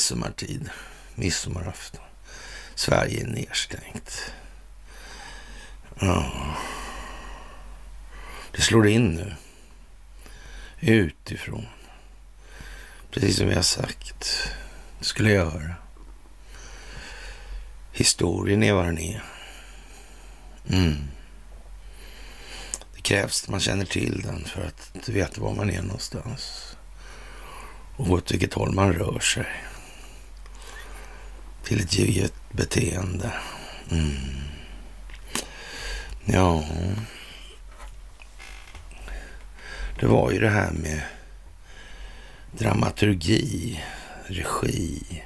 midsommartid, midsommarafton. Sverige är nedstängt. Ja. Det slår in nu. Utifrån. Precis som vi har sagt. Det skulle göra. Historien är vad den är. Mm. Det krävs att man känner till den för att veta var man är någonstans. Och åt vilket håll man rör sig. Till ett givet beteende. Mm. Ja, det var ju det här med dramaturgi, regi.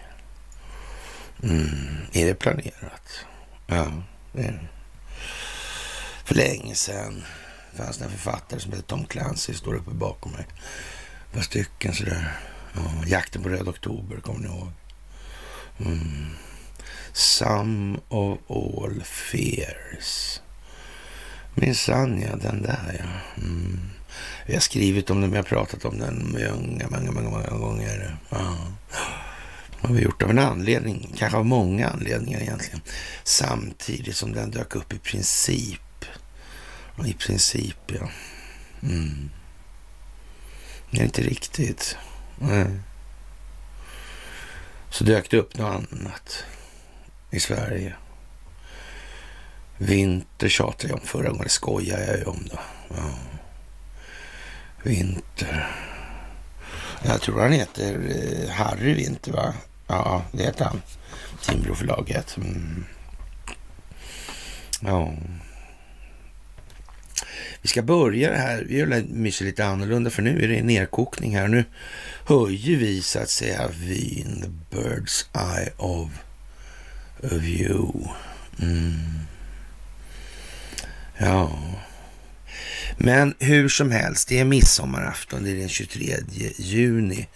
Mm. Är det planerat? Ja, det är det. För länge sedan fanns det en författare som hette Tom Clancy, står uppe bakom mig. Ett par stycken sådär. Ja, Jakten på Röd Oktober, kommer ni ihåg? Mm. Some of all fears. Minsann ja, den där ja. Mm. Vi har skrivit om den, vi har pratat om den många, många, många, många gånger. Ja. Det har vi gjort av en anledning, kanske av många anledningar egentligen. Samtidigt som den dök upp i princip. I princip, ja. Mm. Det är inte riktigt. Nej. Så dök det upp något annat i Sverige. Vinter tjatade jag om förra gången, det skojade jag ju om då. Ja. Vinter. Jag tror han heter eh, Harry Winter, va? Ja, det heter han. Timbroförlaget. Mm. Ja. Vi ska börja det här. Vi gör mycket lite annorlunda för nu är det nedkokning här. Nu höjer vi så att säga vyn, the bird's eye of a view. Mm. Ja. Men hur som helst, det är midsommarafton. Det är den 23 juni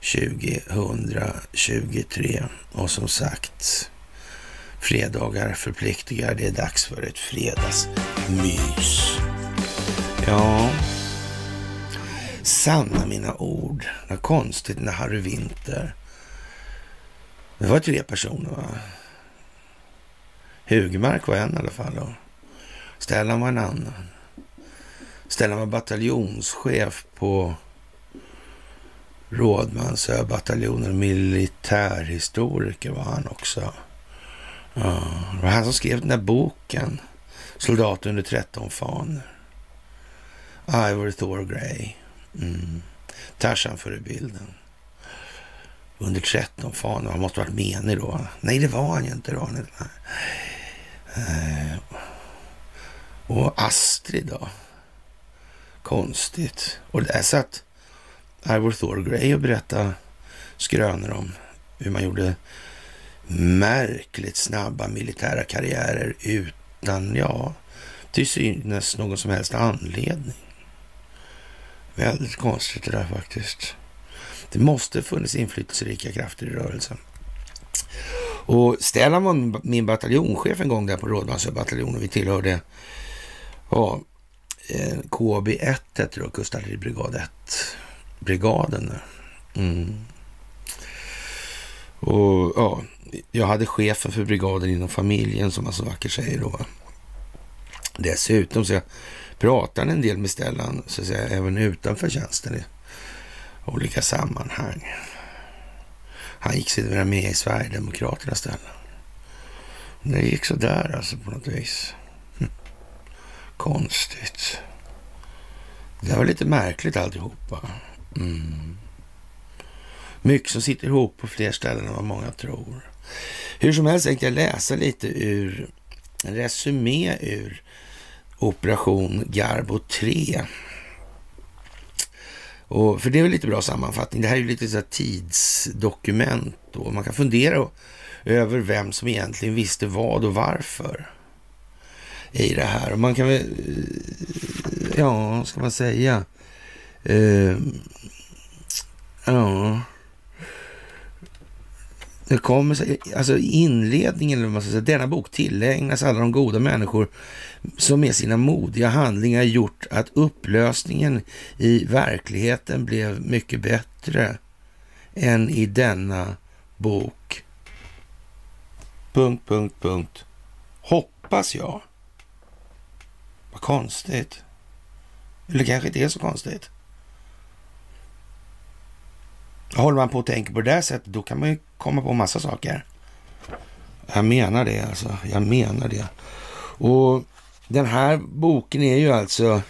2023. Och som sagt, fredagar förpliktigar. Det är dags för ett fredagsmys. Ja, sanna mina ord. Vad konstigt när Harry Winter. Det var tre personer va? Hugmark var en i alla fall. Och Stellan var en annan. Stellan var bataljonschef på Rådmansöbataljonen. Militärhistoriker var han också. Ja, det var han som skrev den där boken. Soldat under 13 faner. Ivor Thorgrey. Mm. Tarzan förebilden. Under 13 fan, Han måste ha varit menig då. Nej, det var han ju inte då. Uh, och Astrid då. Konstigt. Och där satt Ivor Thor Grey och berättade skrönor om hur man gjorde märkligt snabba militära karriärer utan, ja, till synes någon som helst anledning. Väldigt konstigt det där faktiskt. Det måste funnits inflytelserika krafter i rörelsen. Och Stellan var min bataljonschef en gång där på Rådmansöbataljonen. Vi tillhörde ja, eh, KB1 heter det, kustartilleribrigad 1. Brigaden. Mm. Och ja, jag hade chefen för brigaden inom familjen som man så vackert säger då. Dessutom så jag pratar en del med Stellan, så att säga, även utanför tjänsten i olika sammanhang. Han gick sedan med i Sverigedemokraterna Stellan. Det gick så där alltså på något vis. Hm. Konstigt. Det var lite märkligt alltihopa. Mm. Mycket som sitter ihop på fler ställen än vad många tror. Hur som helst tänkte jag läsa lite ur en resumé ur Operation Garbo 3. Och, för det är väl lite bra sammanfattning. Det här är ju lite så tidsdokument. Då. Man kan fundera över vem som egentligen visste vad och varför i det här. Och man kan väl, eh, ja, ska man säga, uh, ja, det kommer, sig alltså inledningen, eller man ska säga, denna bok tillägnas alla de goda människor som med sina modiga handlingar gjort att upplösningen i verkligheten blev mycket bättre än i denna bok. Punkt, punkt, punkt. Hoppas jag. Vad konstigt. Eller kanske inte är så konstigt. Håller man på att tänka på det där sättet, då kan man ju komma på massa saker. Jag menar det alltså. Jag menar det. Och den här boken är ju alltså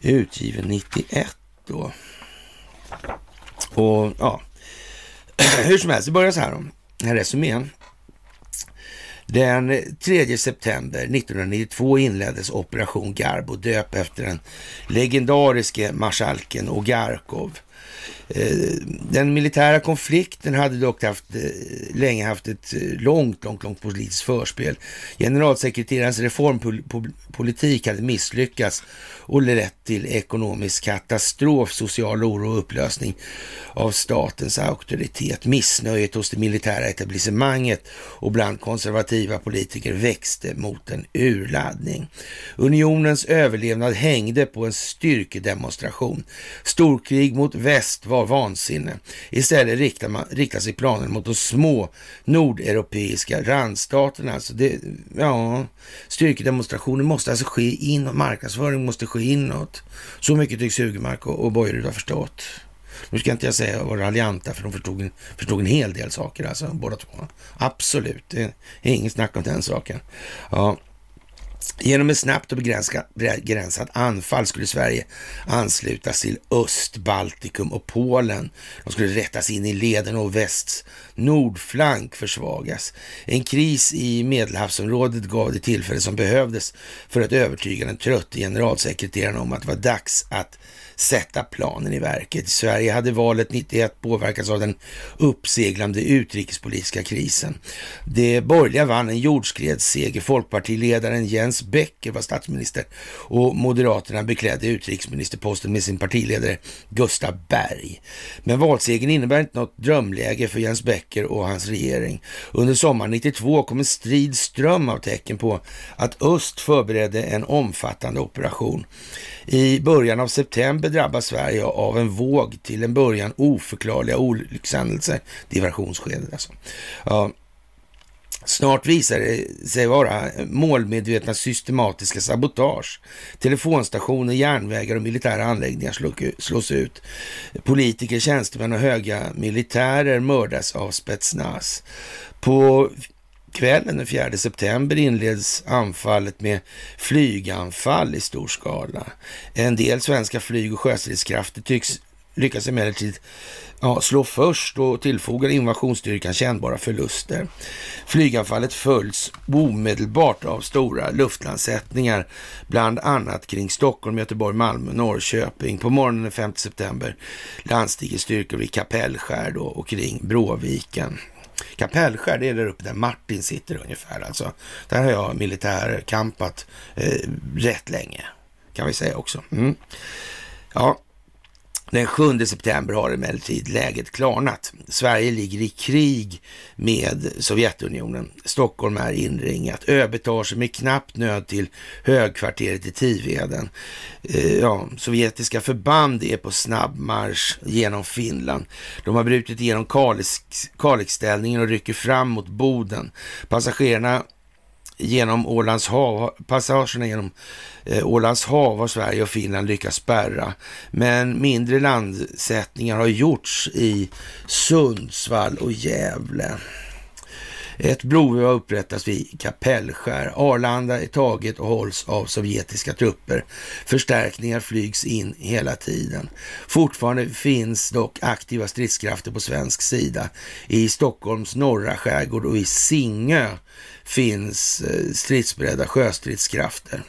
utgiven 91 då. Och ja, hur som helst, det börjar så här om den här resumén. Den 3 september 1992 inleddes Operation Garbo, döp efter den legendariske marskalken Ogarkov Eh, den militära konflikten hade dock haft, eh, länge haft ett eh, långt, långt, långt politiskt förspel. Generalsekreterarens reformpolitik hade misslyckats och lett till ekonomisk katastrof, social oro och upplösning av statens auktoritet. Missnöjet hos det militära etablissemanget och bland konservativa politiker växte mot en urladdning. Unionens överlevnad hängde på en styrkedemonstration. Storkrig mot väst var vansinne. Istället riktar, man, riktar sig planen mot de små nordeuropeiska randstaterna. Alltså det, ja, styrkedemonstrationer måste alltså ske inåt, marknadsföring måste ske inåt. Så mycket tycks Hugemark och, och Bojerud ha förstått. Nu ska inte jag säga var raljanta, för de förstod en, förstod en hel del saker, alltså båda två. Absolut, det är inget snack om den saken. Ja. Genom ett snabbt och begränsat anfall skulle Sverige anslutas till Öst, Baltikum och Polen. De skulle rättas in i leden och västs nordflank försvagas. En kris i Medelhavsområdet gav det tillfälle som behövdes för att övertyga den trötte generalsekreteraren om att det var dags att sätta planen i verket. Sverige hade valet 91 påverkats av den uppseglande utrikespolitiska krisen. De borgerliga vann en jordskredsseger. Folkpartiledaren Jens Becker var statsminister och Moderaterna beklädde utrikesministerposten med sin partiledare Gustav Berg. Men valsegern innebär inte något drömläge för Jens Becker och hans regering. Under sommaren 92 kom en strid ström av tecken på att öst förberedde en omfattande operation. I början av september drabbas Sverige av en våg till en början oförklarliga olyckshändelser, diversionsskedet alltså. Ja, Snart visar det sig vara målmedvetna systematiska sabotage. Telefonstationer, järnvägar och militära anläggningar slås ut. Politiker, tjänstemän och höga militärer mördas av Spetsnaz. På Kvällen den 4 september inleds anfallet med flyganfall i stor skala. En del svenska flyg och sjöstridskrafter tycks lyckas emellertid ja, slå först och tillfogar invasionsstyrkan kännbara förluster. Flyganfallet följs omedelbart av stora luftlandsättningar, bland annat kring Stockholm, Göteborg, Malmö, Norrköping. På morgonen den 5 september landstiger styrkor vid Kapellskär och kring Bråviken. Kapellskär, det är där uppe där Martin sitter ungefär. Alltså, där har jag militärkampat eh, rätt länge, kan vi säga också. Mm. Ja, den 7 september har emellertid läget klarnat. Sverige ligger i krig med Sovjetunionen. Stockholm är inringat. ÖB tar sig med knapp nöd till högkvarteret i Tiveden. Eh, ja, sovjetiska förband är på snabbmarsch genom Finland. De har brutit igenom Kalixställningen och rycker fram mot Boden. Passagerarna genom Ålands hav, passagerna genom eh, Ålands hav har Sverige och Finland lyckats spärra. Men mindre landsättningar har gjorts i Sundsvall och Gävle. Ett blodbad har upprättats vid Kapellskär. Arlanda är taget och hålls av sovjetiska trupper. Förstärkningar flygs in hela tiden. Fortfarande finns dock aktiva stridskrafter på svensk sida. I Stockholms norra skärgård och i Singö finns eh, stridsberedda sjöstridskrafter.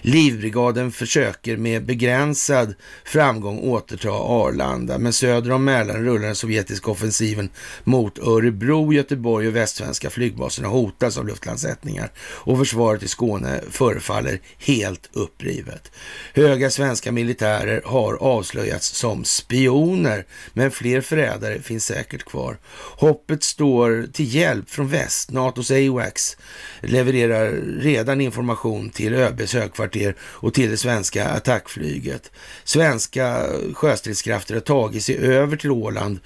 Livbrigaden försöker med begränsad framgång återta Arlanda, men söder om Mälaren rullar den sovjetiska offensiven mot Örebro, Göteborg och västsvenska flygbaserna hotas av luftlandsättningar och försvaret i Skåne förefaller helt upprivet. Höga svenska militärer har avslöjats som spioner, men fler förrädare finns säkert kvar. Hoppet står till hjälp från väst. Natos AWACS levererar redan information till ÖBs högkvarter och till det svenska attackflyget. Svenska sjöstridskrafter har tagit sig över till Åland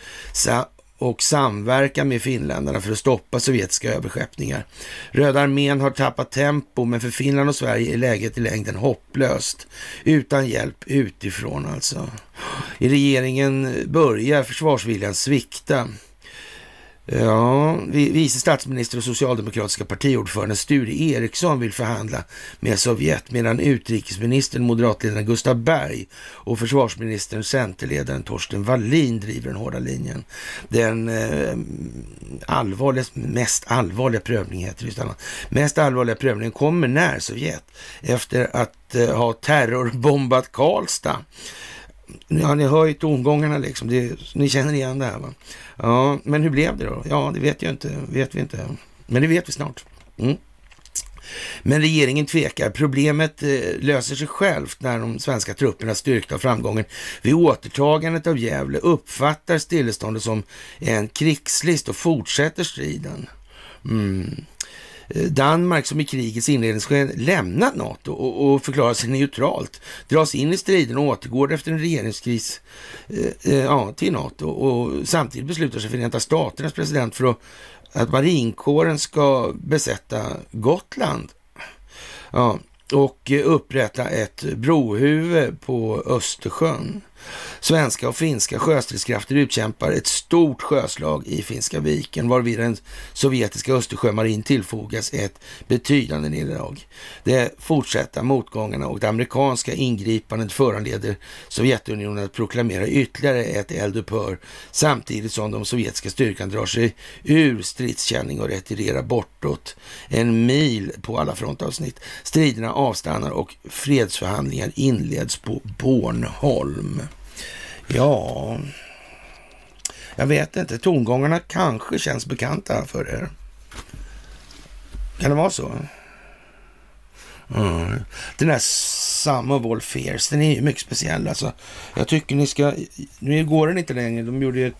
och samverkar med finländarna för att stoppa sovjetiska överskeppningar. Röda armén har tappat tempo, men för Finland och Sverige är läget i längden hopplöst. Utan hjälp utifrån alltså. I regeringen börjar försvarsviljan svikta. Ja, vice statsminister och socialdemokratiska partiordförande Sture Eriksson vill förhandla med Sovjet medan utrikesministern, moderatledaren Gustav Berg och försvarsministern, centerledaren Torsten Wallin driver den hårda linjen. Den eh, allvarliga, mest allvarliga prövningen heter det mest allvarliga prövningen kommer när Sovjet efter att eh, ha terrorbombat Karlstad Ja, ni hör ju tongångarna liksom. Det, ni känner igen det här va? Ja, men hur blev det då? Ja, det vet jag inte. Vet vi inte. Men det vet vi snart. Mm. Men regeringen tvekar. Problemet eh, löser sig självt när de svenska trupperna styrkta av framgången vid återtagandet av Gävle uppfattar stilleståndet som en krigslist och fortsätter striden. Mm. Danmark som i krigets inledningsskede lämnat NATO och, och förklarar sig neutralt, dras in i striden och återgår efter en regeringskris eh, eh, ja, till NATO och samtidigt beslutar sig Förenta Staternas president för att, att marinkåren ska besätta Gotland. Ja, och upprätta ett brohuvud på Östersjön. Svenska och finska sjöstridskrafter utkämpar ett stort sjöslag i Finska viken, varvid den sovjetiska Östersjömarin tillfogas ett betydande nederlag. De fortsatta motgångarna och det amerikanska ingripandet föranleder Sovjetunionen att proklamera ytterligare ett eldupphör samtidigt som de sovjetiska styrkan drar sig ur stridskänning och retirerar bortåt en mil på alla frontavsnitt. Striderna avstannar och fredsförhandlingar inleds på Bornholm. Ja, jag vet inte. Tongångarna kanske känns bekanta för er. Kan det vara så? Mm. Den där Sum of All Fears, den är ju mycket speciell alltså. Jag tycker ni ska, nu går den inte längre, de gjorde ju ett,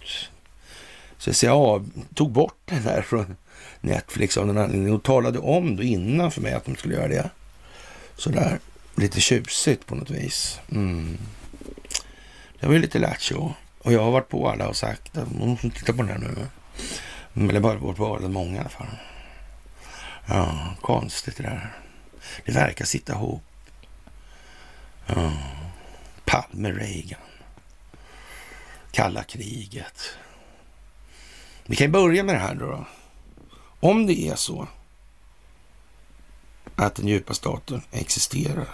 så att säga, ja, tog bort den där från Netflix av den anledningen och talade om då innan för mig att de skulle göra det. Sådär, lite tjusigt på något vis. Mm. Det var ju lite lattjo. Och jag har varit på alla och sagt att man måste titta på den här nu. Eller bara varit på alla många i alla fall. Ja, konstigt det där. Det verkar sitta ihop. Ja. Palme, Reagan. Kalla kriget. Vi kan börja med det här då. Om det är så att den djupa staten existerar,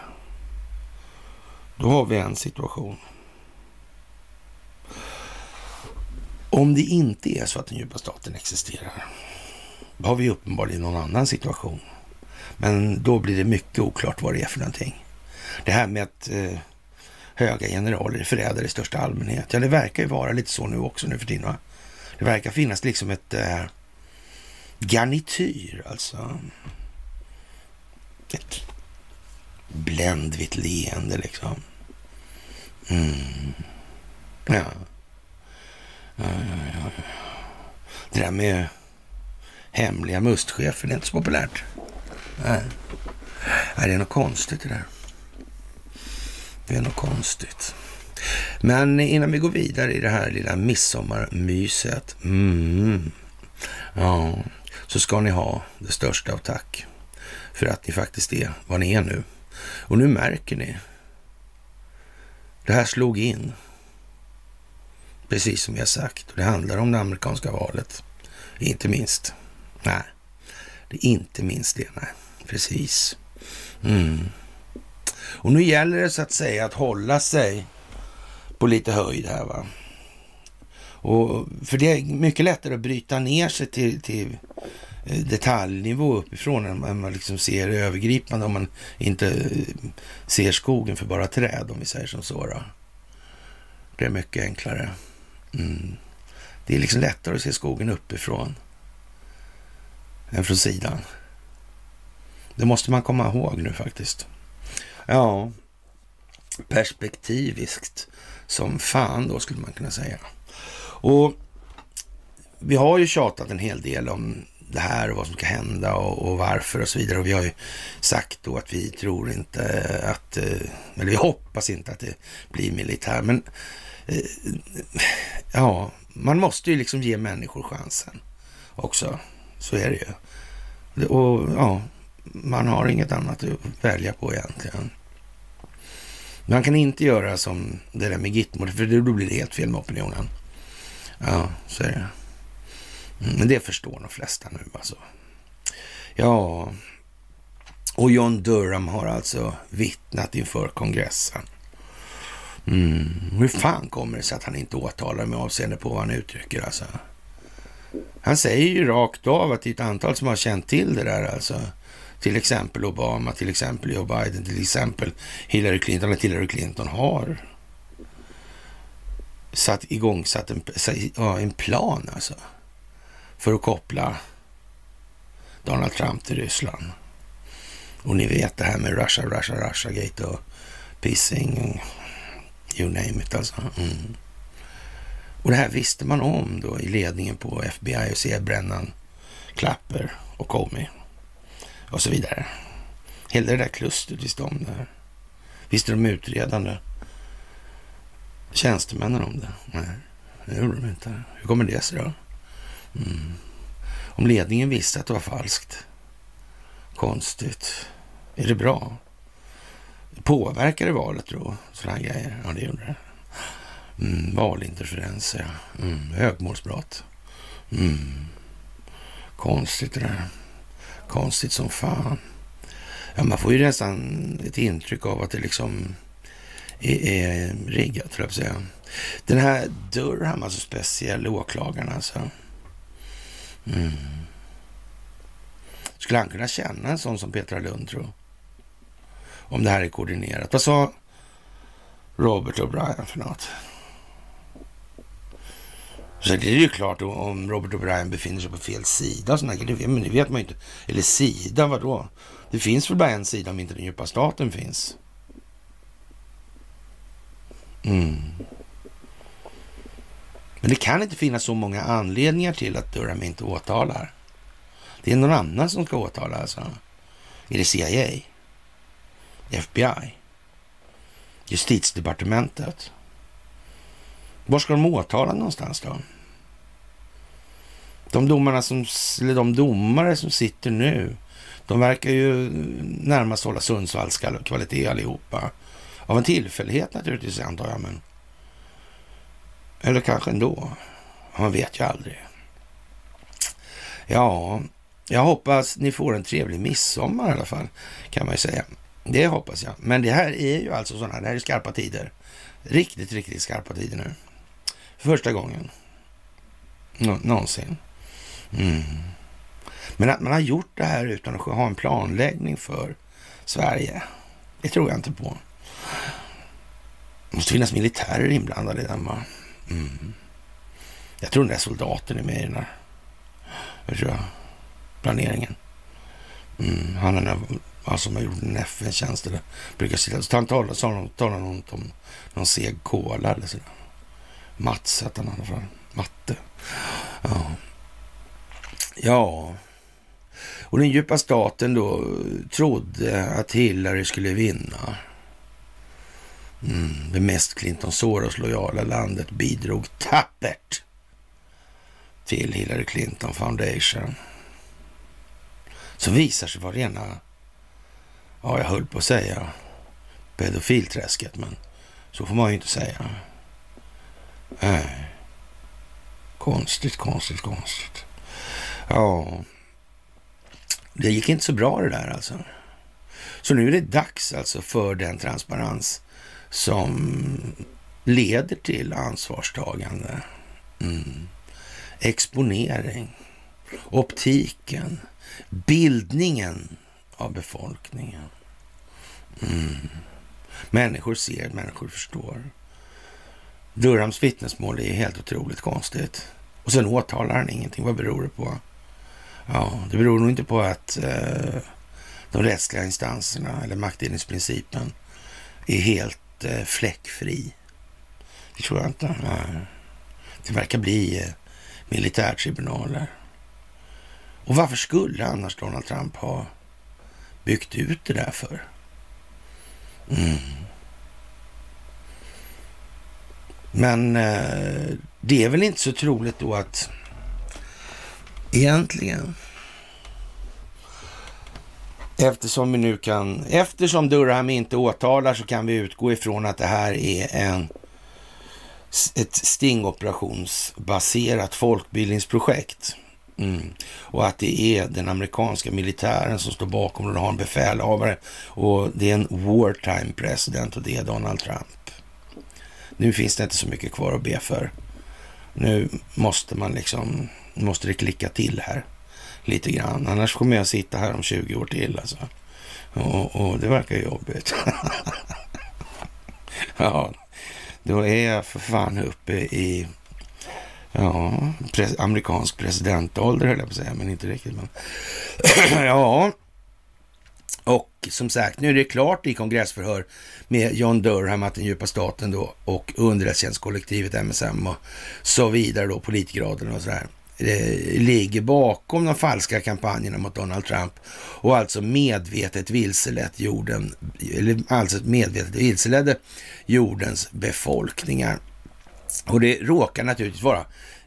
då har vi en situation. Om det inte är så att den djupa staten existerar, har vi uppenbarligen någon annan situation. Men då blir det mycket oklart vad det är för någonting. Det här med att eh, höga generaler är förrädare i största allmänhet. Ja, det verkar ju vara lite så nu också nu för tiden. Va? Det verkar finnas liksom ett eh, garnityr, alltså. Ett bländvitt leende liksom. Mm. Ja. Ja, ja, ja. Det där med hemliga mustchefer, det är inte så populärt. Nej. Nej, det är något konstigt det där. Det är något konstigt. Men innan vi går vidare i det här lilla midsommarmyset. Mm, ja, så ska ni ha det största av tack för att ni faktiskt är vad ni är nu. Och nu märker ni. Det här slog in. Precis som vi har sagt. Och det handlar om det amerikanska valet. Inte minst. Nej, det är inte minst det. Nej, precis. Mm. Och nu gäller det så att säga att hålla sig på lite höjd här. va. Och, för det är mycket lättare att bryta ner sig till, till eh, detaljnivå uppifrån än man liksom ser övergripande om man inte eh, ser skogen för bara träd, om vi säger som så. Då. Det är mycket enklare. Mm. Det är liksom lättare att se skogen uppifrån än från sidan. Det måste man komma ihåg nu faktiskt. Ja, perspektiviskt som fan då skulle man kunna säga. Och vi har ju tjatat en hel del om det här och vad som ska hända och, och, varför och så vidare. Och vi har ju sagt då att vi tror inte att, eh, eller vi hoppas inte att det blir militär. Men Eh, ja, man måste ju liksom ge människor chansen också. Så är det ju. Och ja, man har inget annat att välja på egentligen. Man kan inte göra som det där med Gitmo, för då blir det helt fel med opinionen. Ja, så är det. Mm, men det förstår de flesta nu alltså. Ja, och John Durham har alltså vittnat inför kongressen. Mm. Hur fan kommer det sig att han inte åtalar med avseende på vad han uttrycker alltså? Han säger ju rakt av att det är ett antal som har känt till det där alltså. Till exempel Obama, till exempel Joe Biden, till exempel Hillary Clinton, eller Hillary Clinton har satt igång satt en, ja, en plan alltså för att koppla Donald Trump till Ryssland. Och ni vet det här med Russia, Russia, Russia Gate och pissing, you name it alltså. Mm. Och det här visste man om då i ledningen på FBI och C. Brennan, Clapper och Comey och så vidare. Hela det där klustret visste om det här. Visste de utredande tjänstemännen om det? Nej, det gjorde de inte. Hur kommer det sig då? Mm. Om ledningen visste att det var falskt. Konstigt. Är det bra? Påverkar det valet då? Sådana grejer? Ja, det gjorde det. Mm, valinterferenser, ja. Mm, högmålsbrott. Mm. Konstigt det där. Konstigt som fan. Ja, man får ju nästan ett intryck av att det liksom är, är riggat, jag säga. Den här Durham, alltså speciell åklagaren alltså. Mm. Skulle han kunna känna en sån som Petra Lund, tror om det här är koordinerat. Vad sa Robert O'Brien för något? Så det är ju klart om Robert O'Brien befinner sig på fel sida. Såna grejer, men det vet man ju inte. Eller sida, vadå? Det finns väl bara en sida om inte den djupa staten finns. Mm. Men det kan inte finnas så många anledningar till att Durham inte åtalar. Det är någon annan som ska åtala alltså. Är det CIA? FBI? Justitiedepartementet? Var ska de åtala någonstans då? De, domarna som, eller de domare som sitter nu, de verkar ju närmast hålla Sundsvalls kvalitet allihopa. Av en tillfällighet naturligtvis antar jag, men... Eller kanske ändå. Man vet ju aldrig. Ja, jag hoppas ni får en trevlig midsommar i alla fall, kan man ju säga. Det hoppas jag. Men det här är ju alltså sådana, det här är skarpa tider. Riktigt, riktigt skarpa tider nu. För första gången. Nå någonsin. Mm. Men att man har gjort det här utan att ha en planläggning för Sverige, det tror jag inte på. Det måste finnas militärer inblandade i den va? Mm. Jag tror den där soldaten är med i den här jag planeringen. Mm. Han är alltså, som har gjort en FN-tjänst. Brukar sitta så han talade något om, om någon seg kola eller sådär. Mats hette han i alla fall. Matte. Ja. ja. Och den djupa staten då trodde att Hillary skulle vinna. Mm, det mest Clinton Soros lojala landet bidrog tappert till Hillary Clinton Foundation. Som visar sig vara rena, ja jag höll på att säga pedofilträsket, men så får man ju inte säga. Nej. Konstigt, konstigt, konstigt. Ja, det gick inte så bra det där alltså. Så nu är det dags alltså för den transparens som leder till ansvarstagande. Mm. Exponering. optiken, bildningen av befolkningen. Mm. Människor ser, människor förstår. Durhams vittnesmål är helt otroligt konstigt. Och sen åtalar han ingenting. Vad beror det på? Ja, det beror nog inte på att eh, de rättsliga instanserna eller maktdelningsprincipen är helt eh, fläckfri. Det tror jag inte. Nej. Det verkar bli eh, militärtribunaler. Och varför skulle annars Donald Trump ha byggt ut det där för? Mm. Men eh, det är väl inte så troligt då att egentligen Eftersom vi nu kan, eftersom Durham inte åtalar så kan vi utgå ifrån att det här är en, ett stingoperationsbaserat folkbildningsprojekt. Mm. Och att det är den amerikanska militären som står bakom och har en befälhavare. Och det är en wartime president och det är Donald Trump. Nu finns det inte så mycket kvar att be för. Nu måste man liksom, måste det klicka till här lite grann. Annars kommer jag sitta här om 20 år till alltså. Och, och det verkar jobbigt. ja, då är jag för fan uppe i ja, pres amerikansk presidentålder höll jag på att säga, men inte riktigt. Men ja, och som sagt, nu är det klart i kongressförhör med John Durham att den djupa staten då och underrättelsetjänstkollektivet MSM och så vidare då, politgraden och sådär där, eh, ligger bakom de falska kampanjerna mot Donald Trump och alltså medvetet vilselett jorden, eller alltså medvetet vilseledde jordens befolkningar. Och det råkar naturligtvis vara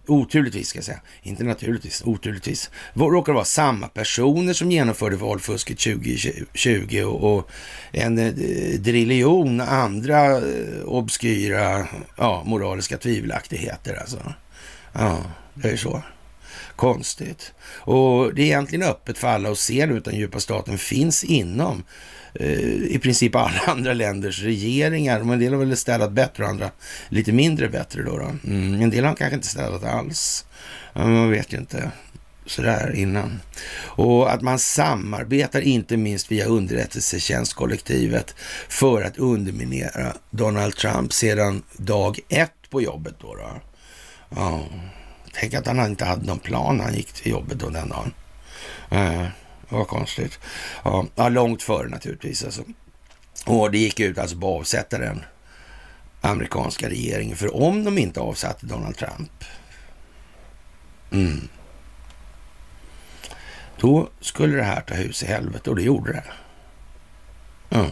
oturligtvis ska jag säga, inte naturligtvis, oturligtvis, råkar vara samma personer som genomförde valfusket 2020 och, och en eh, driljon andra eh, obskyra ja, moraliska tvivelaktigheter. Alltså. Ja, det är så. Konstigt. Och det är egentligen öppet för alla att se nu att den djupa staten finns inom Eh, i princip alla andra länders regeringar. en del har väl städat bättre och andra lite mindre bättre då. då. Mm, en del har kanske inte städat alls. man vet ju inte sådär innan. Och att man samarbetar inte minst via underrättelsetjänstkollektivet för att underminera Donald Trump sedan dag ett på jobbet då. då. Ja. Tänk att han inte hade någon plan när han gick till jobbet då den dagen. Eh, vad konstigt. Ja, ja, långt före naturligtvis. Alltså. Och det gick ut alltså på att avsätta den amerikanska regeringen. För om de inte avsatte Donald Trump, mm, då skulle det här ta hus i helvete och det gjorde det. Mm.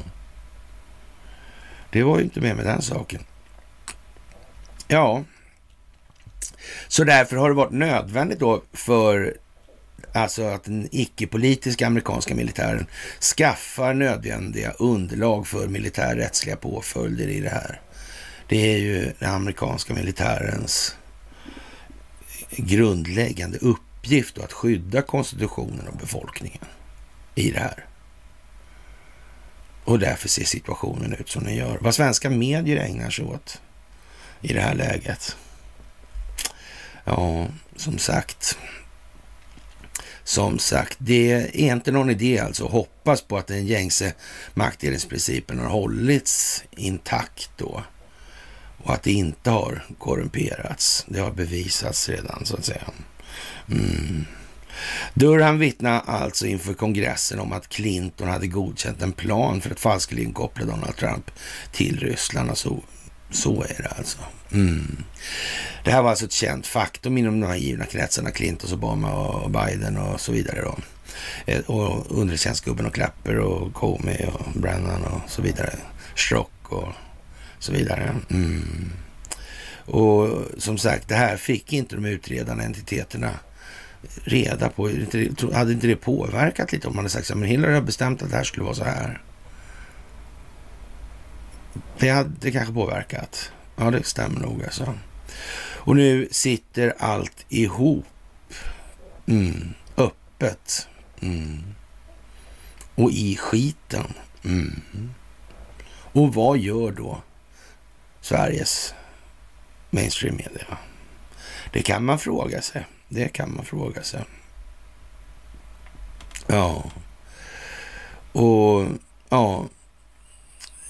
Det var ju inte med med den saken. Ja, så därför har det varit nödvändigt då för alltså att den icke-politiska amerikanska militären skaffar nödvändiga underlag för militärrättsliga påföljder i det här. Det är ju den amerikanska militärens grundläggande uppgift då, att skydda konstitutionen och befolkningen i det här. Och därför ser situationen ut som den gör. Vad svenska medier ägnar sig åt i det här läget Ja, som sagt. Som sagt, det är inte någon idé alltså att hoppas på att den gängse maktdelningsprincipen har hållits intakt då. Och att det inte har korrumperats. Det har bevisats redan så att säga. Mm. Durham vittnade alltså inför kongressen om att Clinton hade godkänt en plan för att falskeligen koppla Donald Trump till Ryssland. Alltså, så är det alltså. Mm. Det här var alltså ett känt faktum inom de här givna kretsarna, Clinton, Obama och Biden och så vidare. Då. Eh, och underrättelsetjänstgubben och klapper och Comey och Brennan och så vidare. Strock och så vidare. Mm. Och som sagt, det här fick inte de utredande entiteterna reda på. Hade inte det påverkat lite om man hade sagt att Hillary har bestämt att det här skulle vara så här? Det hade kanske påverkat. Ja, det stämmer nog alltså. Och nu sitter allt ihop. Mm. Öppet. Mm. Och i skiten. Mm. Och vad gör då Sveriges mainstream media? Det kan man fråga sig. Det kan man fråga sig. Ja. Och ja,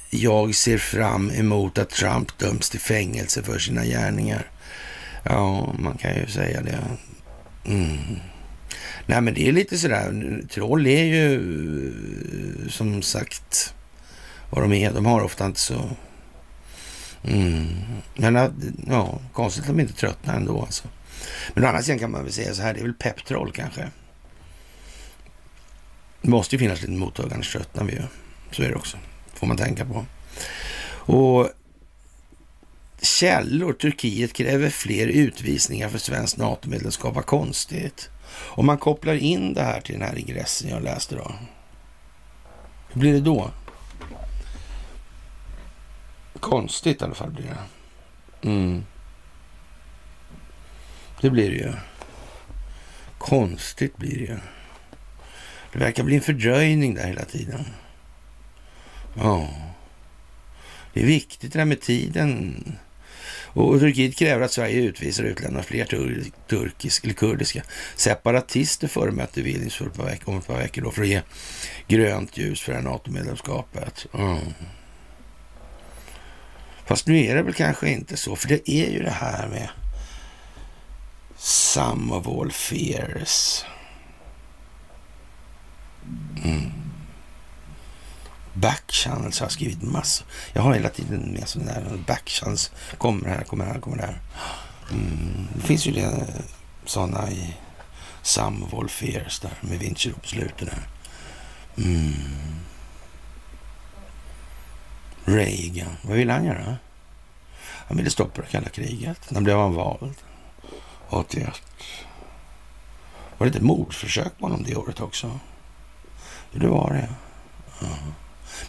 jag ser fram emot att Trump döms till fängelse för sina gärningar. Ja, man kan ju säga det. Mm. Nej, men det är lite sådär. Troll är ju som sagt vad de är. De har ofta inte så... Mm. Men ja, konstigt att de inte tröttnar ändå alltså. Men å andra sidan kan man väl säga så här, det är väl pepptroll kanske. Det måste ju finnas lite mottagande, tröttnar vi ju. Så är det också, får man tänka på. Och källor, Turkiet kräver fler utvisningar för svenskt NATO-medlemskap. Vad konstigt. Om man kopplar in det här till den här ingressen jag läste då. Hur blir det då? Konstigt i alla fall blir det. Mm. Det blir det ju. Konstigt blir det ju. Det verkar bli en fördröjning där hela tiden. Ja. Det är viktigt det där med tiden. Och Turkiet kräver att Sverige utvisar och utlämnar fler tur turkisk, eller kurdiska separatister före mötet i Vilnius om ett par veckor då, för att ge grönt ljus för det här NATO-medlemskapet. Mm. Fast nu är det väl kanske inte så, för det är ju det här med some of all fears. Mm. Backchannels har jag skrivit massor. Jag har hela tiden med sådana där backchannels. Kommer här, kommer här, kommer där. Mm. Det finns ju det, sådana i Sam of där med Vinci på slutet där. Mm. Reagan, vad ville han göra? Han ville stoppa det kalla kriget. När blev han vald? 81. Var det inte mordförsök på honom det året också? Jo, Det var det. Ja.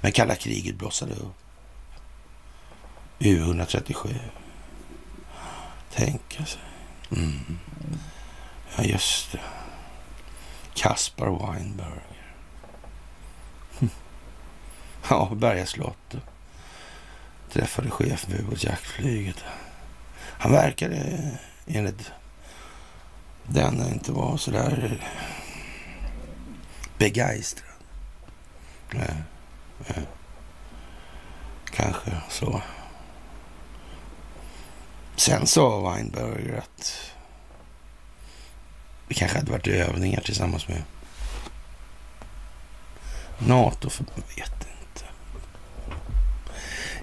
Men kalla kriget blossade upp. U137. Tänka sig. Mm. Ja, just det. Kaspar Weinberger. Ja, Berga slott. Träffade chefen för ubåtsjaktflyget. Han verkade enligt den inte vara så där begeistrad. Nej. Eh, kanske så. Sen sa Weinberger att vi kanske hade varit i övningar tillsammans med NATO. För jag vet inte.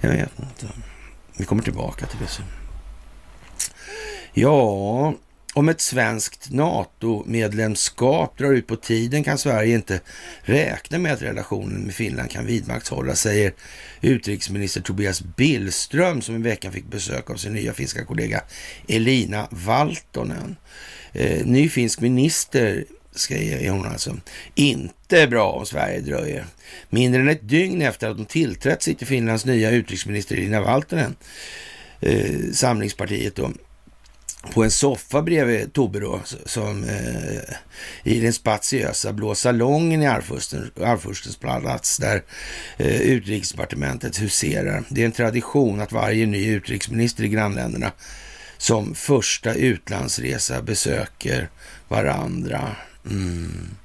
Jag vet inte. Vi kommer tillbaka till det sen. Ja, om ett svenskt NATO-medlemskap drar ut på tiden kan Sverige inte räkna med att relationen med Finland kan vidmakthållas, säger utrikesminister Tobias Billström som i veckan fick besök av sin nya finska kollega Elina Valtonen. Eh, ny finsk minister säger hon alltså. Inte bra om Sverige dröjer. Mindre än ett dygn efter att hon tillträtt sitter Finlands nya utrikesminister Elina Valtonen, eh, Samlingspartiet då, på en soffa bredvid Tobbe då, som eh, i den spatiösa blå salongen i Arvfurstens palats där eh, utrikesdepartementet huserar. Det är en tradition att varje ny utrikesminister i grannländerna som första utlandsresa besöker varandra. Mm.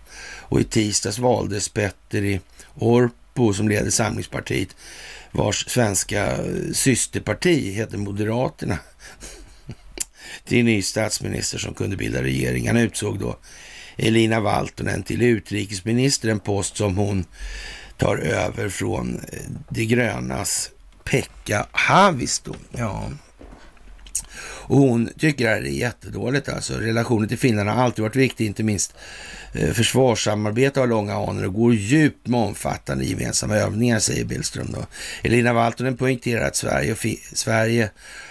Och i tisdags valdes Petteri Orpo som leder Samlingspartiet vars svenska eh, systerparti heter Moderaterna till ny statsminister som kunde bilda regering. Han utsåg då Elina Valtonen till utrikesminister, en post som hon tar över från eh, De grönas Pekka Haavisto. Ja. Och hon tycker det här är jättedåligt alltså. Relationen till Finland har alltid varit viktig, inte minst Eh, försvarssamarbete har långa anor och går djupt med omfattande gemensamma övningar, säger Billström då. Elina Valtonen poängterar att Sverige, och Sverige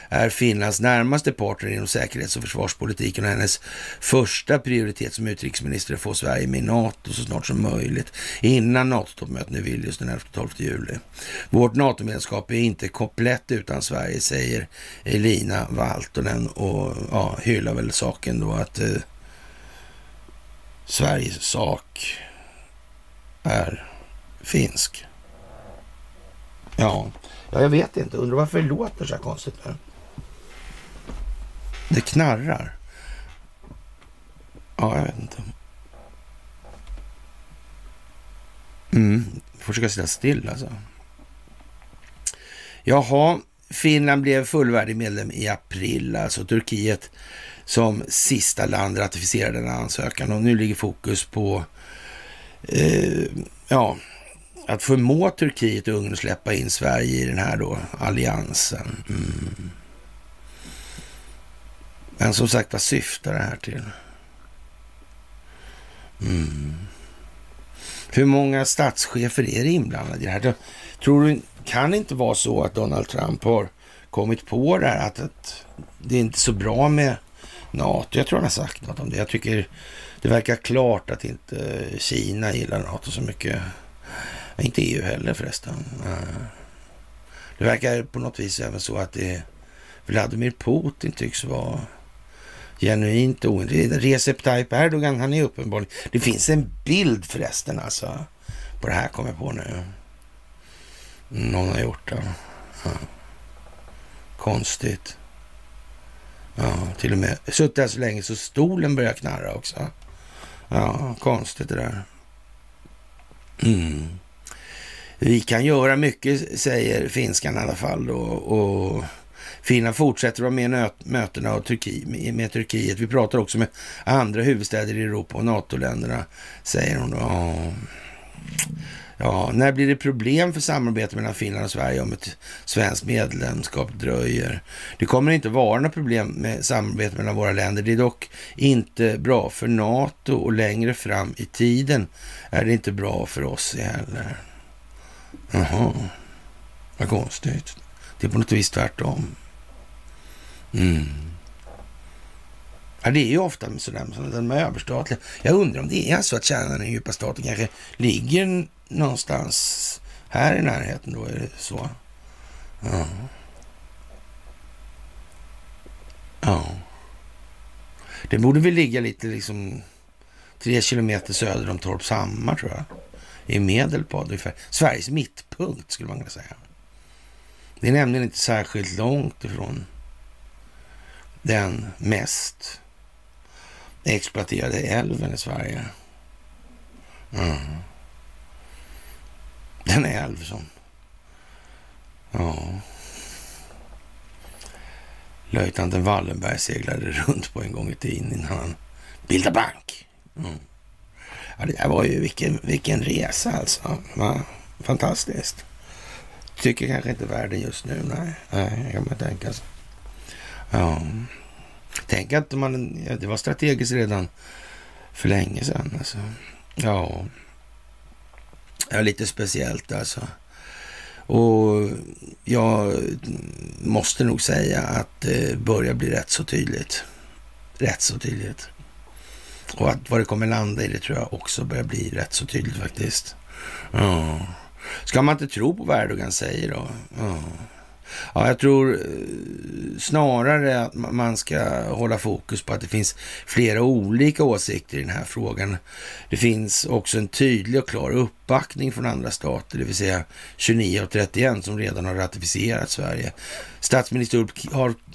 är Finlands närmaste partner inom säkerhets och försvarspolitiken och hennes första prioritet som utrikesminister är att få Sverige med i NATO så snart som möjligt innan NATO-toppmötet i Vilnius den 11-12 juli. Vårt NATO-medlemskap är inte komplett utan Sverige, säger Elina Valtonen och ja, hyllar väl saken då att eh, Sveriges sak är finsk. Ja, ja jag vet inte. Undrar varför det låter så här konstigt. Här. Det knarrar. Ja, jag vet inte. Mm, försöka sitta still alltså. Jaha, Finland blev fullvärdig medlem i april, alltså Turkiet som sista land ratificerar den ansökan och nu ligger fokus på eh, ja, att förmå Turkiet och Ungern att släppa in Sverige i den här då alliansen. Mm. Men som sagt, vad syftar det här till? Mm. Hur många statschefer är det inblandade i det här? Tror du, kan det inte vara så att Donald Trump har kommit på det här att, att det är inte är så bra med NATO? Jag tror han har sagt något om det. Jag tycker det verkar klart att inte Kina gillar NATO så mycket. Inte EU heller förresten. Eh, det verkar på något vis även så att det Vladimir Putin tycks vara genuint ointresserad. Recep Tayyip Erdogan, han är uppenbarligen... Det finns en bild förresten alltså. På det här kommer jag på nu. Någon har gjort det. Ja. Konstigt. Ja, till och med. Suttit här så länge så stolen börjar knarra också. Ja, konstigt det där. Mm. Vi kan göra mycket, säger finskan i alla fall. Då, och Finland fortsätter vara med i mötena och Turki, med Turkiet. Vi pratar också med andra huvudstäder i Europa och NATO-länderna, säger hon. Då. Ja, när blir det problem för samarbete mellan Finland och Sverige om ett svenskt medlemskap dröjer? Det kommer inte vara några problem med samarbete mellan våra länder. Det är dock inte bra för NATO och längre fram i tiden är det inte bra för oss heller. Jaha, vad konstigt. Det är på något vis tvärtom. Mm. Ja, det är ju ofta med sådär med överstatliga. Jag undrar om det är så att kärnan i den djupa staten kanske ligger någonstans här i närheten då, är det så? Ja. Ja. Det borde väl ligga lite liksom tre kilometer söder om Torpshammar tror jag. I Medelpad ungefär. Sveriges mittpunkt skulle man kunna säga. Det är nämligen inte särskilt långt ifrån den mest exploaterade älven i Sverige. Mm. Den älv som... Ja... Löjtnanten Wallenberg seglade runt på en gång i tiden innan han bildade bank. Mm. Ja, det där var ju vilken, vilken resa alltså. Va? Fantastiskt. Tycker kanske inte världen just nu. Nej, nej kan man tänka sig. Ja. Tänk att man, ja, det var strategiskt redan för länge sedan. Alltså. Ja. ja, lite speciellt alltså. Och jag måste nog säga att eh, det börjar bli rätt så tydligt. Rätt så tydligt. Och att vad det kommer landa i det tror jag också börjar bli rätt så tydligt faktiskt. Ja. Ska man inte tro på vad Erdogan säger då? Ja. Ja, jag tror eh, snarare att man ska hålla fokus på att det finns flera olika åsikter i den här frågan. Det finns också en tydlig och klar uppbackning från andra stater, det vill säga 29 och 31 som redan har ratificerat Sverige. Statsminister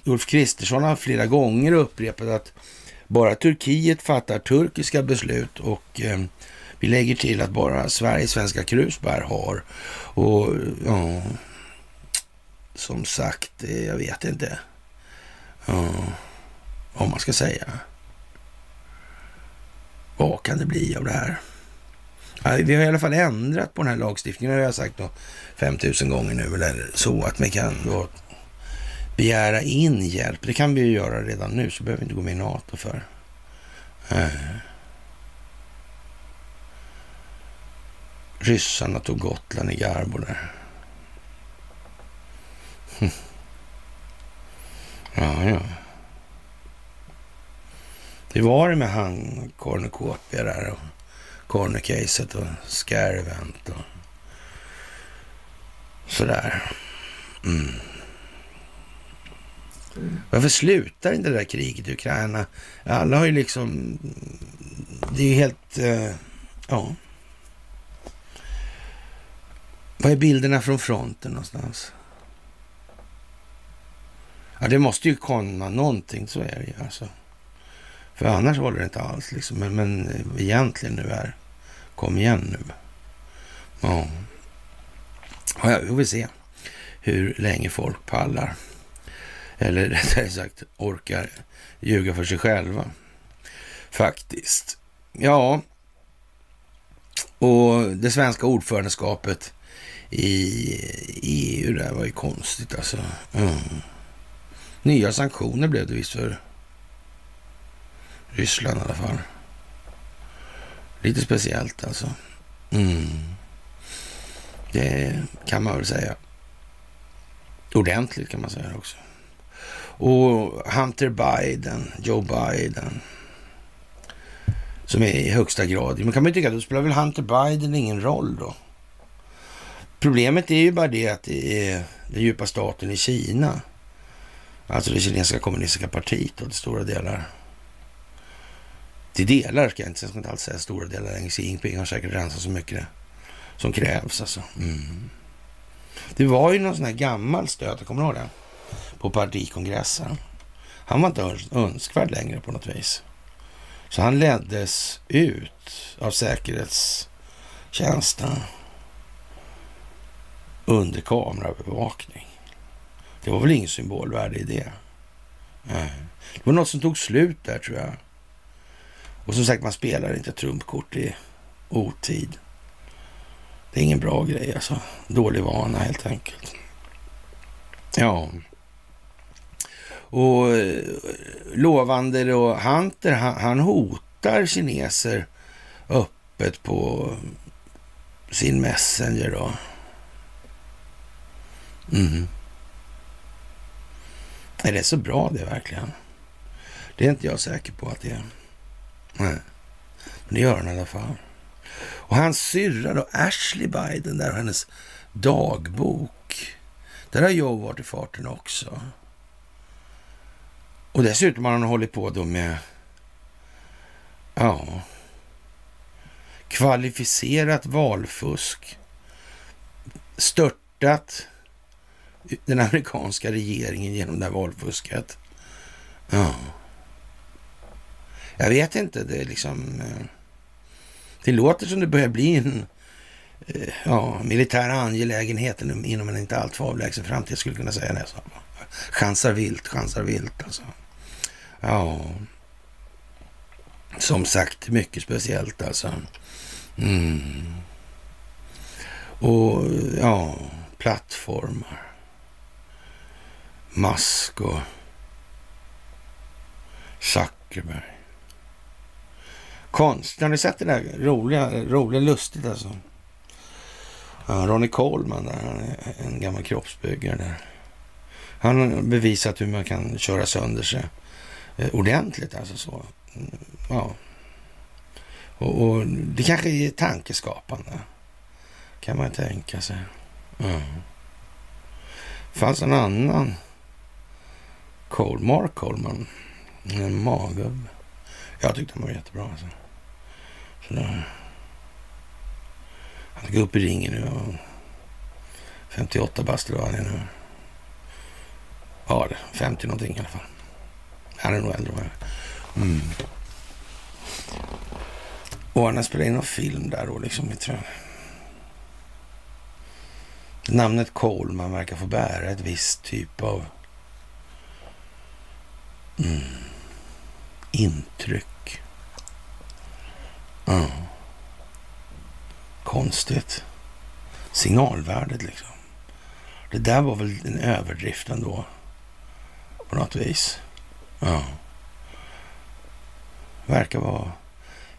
Ulf Kristersson har flera gånger upprepat att bara Turkiet fattar turkiska beslut och eh, vi lägger till att bara Sverige, svenska krusbär har. Och ja, som sagt, eh, jag vet inte uh, vad man ska säga. Vad kan det bli av det här? Vi har i alla fall ändrat på den här lagstiftningen, det har jag sagt 5000 gånger nu, eller så att man kan då begära in hjälp. Det kan vi ju göra redan nu, så behöver vi inte gå med i NATO för. Uh. Ryssarna tog Gotland i Garbo där. Ja, ja. Det var det med han cornucopia där och Cornucaset och scare event och sådär. Mm. Varför slutar inte det där kriget i Ukraina? Alla har ju liksom... Det är ju helt... Eh, ja. Vad är bilderna från fronten någonstans? Ja, det måste ju komma någonting, så är det ju alltså. För annars håller det inte alls liksom. Men, men eh, egentligen nu är, kom igen nu. Ja. ja, vi får se hur länge folk pallar. Eller rättare sagt orkar ljuga för sig själva. Faktiskt. Ja, och det svenska ordförandeskapet i EU där var ju konstigt alltså. Mm. Nya sanktioner blev det visst för Ryssland i alla fall. Lite speciellt alltså. Mm. Det kan man väl säga. Ordentligt kan man säga också. Och Hunter Biden, Joe Biden, som är i högsta grad, men kan man ju tycka, då spelar väl Hunter Biden ingen roll då? Problemet är ju bara det att det är den djupa staten i Kina, alltså det kinesiska kommunistiska partiet och till stora delar. Till delar ska jag inte, jag ska inte alls säga stora delar. Xi Jinping har säkert rensat så mycket som krävs alltså. Mm. Det var ju någon sån här gammal stöt, kommer du ihåg det? På partikongressen. Han var inte önskvärd längre på något vis. Så han leddes ut av säkerhetstjänsten under kameraövervakning. Det var väl ingen symbolvärde i det. Nej. Det var något som tog slut där tror jag. Och som sagt, man spelar inte trumpkort i otid. Det är ingen bra grej alltså. Dålig vana helt enkelt. Ja. Och eh, lovande då, Hunter, han, han hotar kineser öppet på sin Messenger då. Mm. Är det så bra det verkligen? Det är inte jag säker på att det är. Nej, men det gör han i alla fall. Och hans syrra då, Ashley Biden, där hennes dagbok. Där har Joe varit i farten också. Och dessutom har han hållit på då med, ja, kvalificerat valfusk, störtat den amerikanska regeringen genom det här valfusket. Ja. Jag vet inte, det är liksom... Eh, det låter som det börjar bli en eh, ja, militär angelägenhet inom en inte alltför avlägsen framtid. Jag skulle kunna säga det. Så. Chansar vilt, chansar vilt alltså. Ja, som sagt, mycket speciellt alltså. Mm. Och ja, plattformar. Musk och Zuckerberg. Konst. Har ni sett det där roliga, roliga lustigt alltså? Ja, Ronnie Coleman där, han är en gammal kroppsbyggare där. Han har bevisat hur man kan köra sönder sig eh, ordentligt alltså så. Ja. Och, och, det kanske är tankeskapande. Kan man tänka sig. Mm. fanns en annan Cole, Mark Coleman. En magub. Jag tyckte han var jättebra alltså. Sådär. Han ska upp i ringen nu. 58 bast eller vad han är nu. Ja, 50 någonting i alla fall. Han är nog äldre än mm. Och han har spelat in någon film där då liksom. Jag tror. Namnet Coleman verkar få bära ett visst typ av mm, intryck. Ja. Konstigt. Signalvärdet liksom. Det där var väl en överdrift ändå. På något vis. Ja. Verkar vara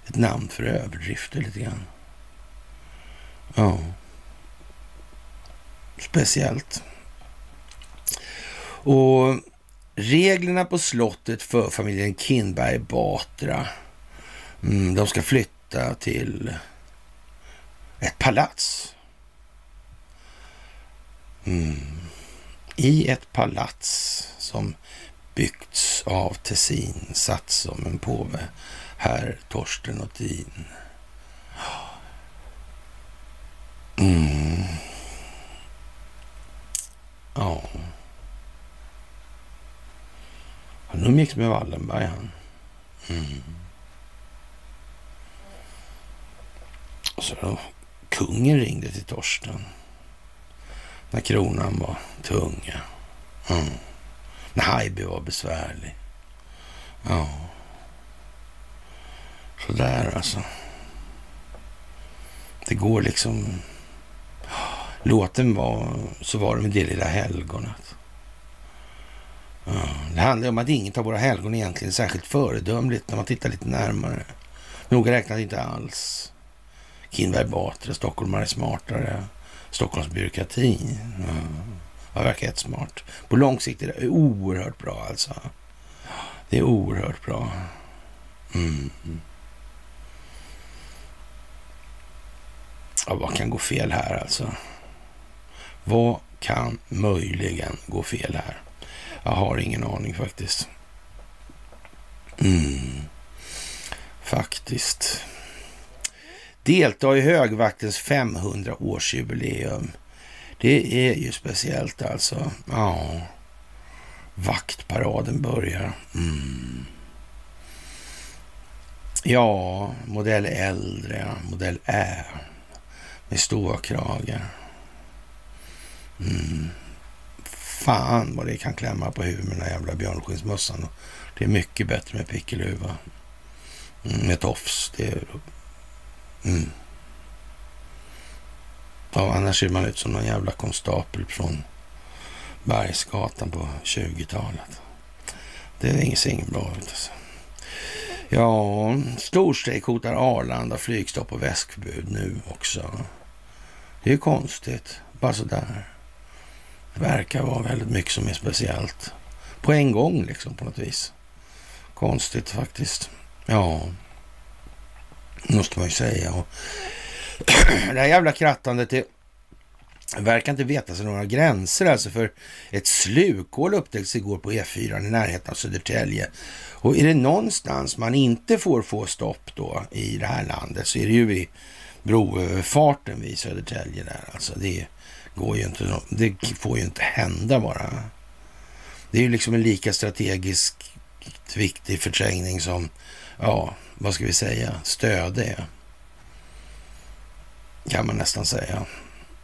ett namn för överdrifter lite grann. Ja. Speciellt. Och reglerna på slottet för familjen Kinberg Batra. Mm, de ska flytta till ett palats. Mm. I ett palats som byggts av Tessin, satt som en påve, herr Torsten Ottin. Mm. Ja. Han umgicks med Wallenberg han. Mm. Så då kungen ringde till Torsten. När kronan var tung. Mm. När Haijby var besvärlig. Ja. Sådär alltså. Det går liksom... Låten var Så var det med det lilla helgonet. Det handlar om att inget av våra helgon egentligen är särskilt föredömligt när man tittar lite närmare. Noga räknat inte alls. Kinberg Batra, stockholmare är smartare. Stockholms byråkrati. Ja. Ja, verkar jättesmart. På lång sikt är det oerhört bra alltså. Det är oerhört bra. Mm. Ja, vad kan gå fel här alltså? Vad kan möjligen gå fel här? Jag har ingen aning faktiskt. Mm. Faktiskt. Delta i högvaktens 500-årsjubileum. Det är ju speciellt alltså. Ja, vaktparaden börjar. Mm. Ja, modell äldre, modell Ä med ståkrage. Mm. Fan vad det kan klämma på huvudet med den jävla björnskinnsmössan. Det är mycket bättre med pickeluva. Mm, med tofs. Det är... Mm. Ja, annars ser man ut som någon jävla konstapel från Bergsgatan på 20-talet. Det är inget, bra ut alltså. Ja, storstrejk hotar Arlanda, flygstopp och väskförbud nu också. Det är konstigt, bara sådär. Det verkar vara väldigt mycket som är speciellt. På en gång liksom på något vis. Konstigt faktiskt. Ja, måste man ju säga. Och det här jävla krattandet det verkar inte veta sig några gränser alltså för ett slukhål upptäcktes igår på E4 i närheten av Södertälje. Och är det någonstans man inte får få stopp då i det här landet så är det ju vid broöverfarten vid Södertälje där. Alltså det går ju inte, det får ju inte hända bara. Det är ju liksom en lika strategiskt viktig förträngning som, ja, vad ska vi säga, stöd är. Kan man nästan säga.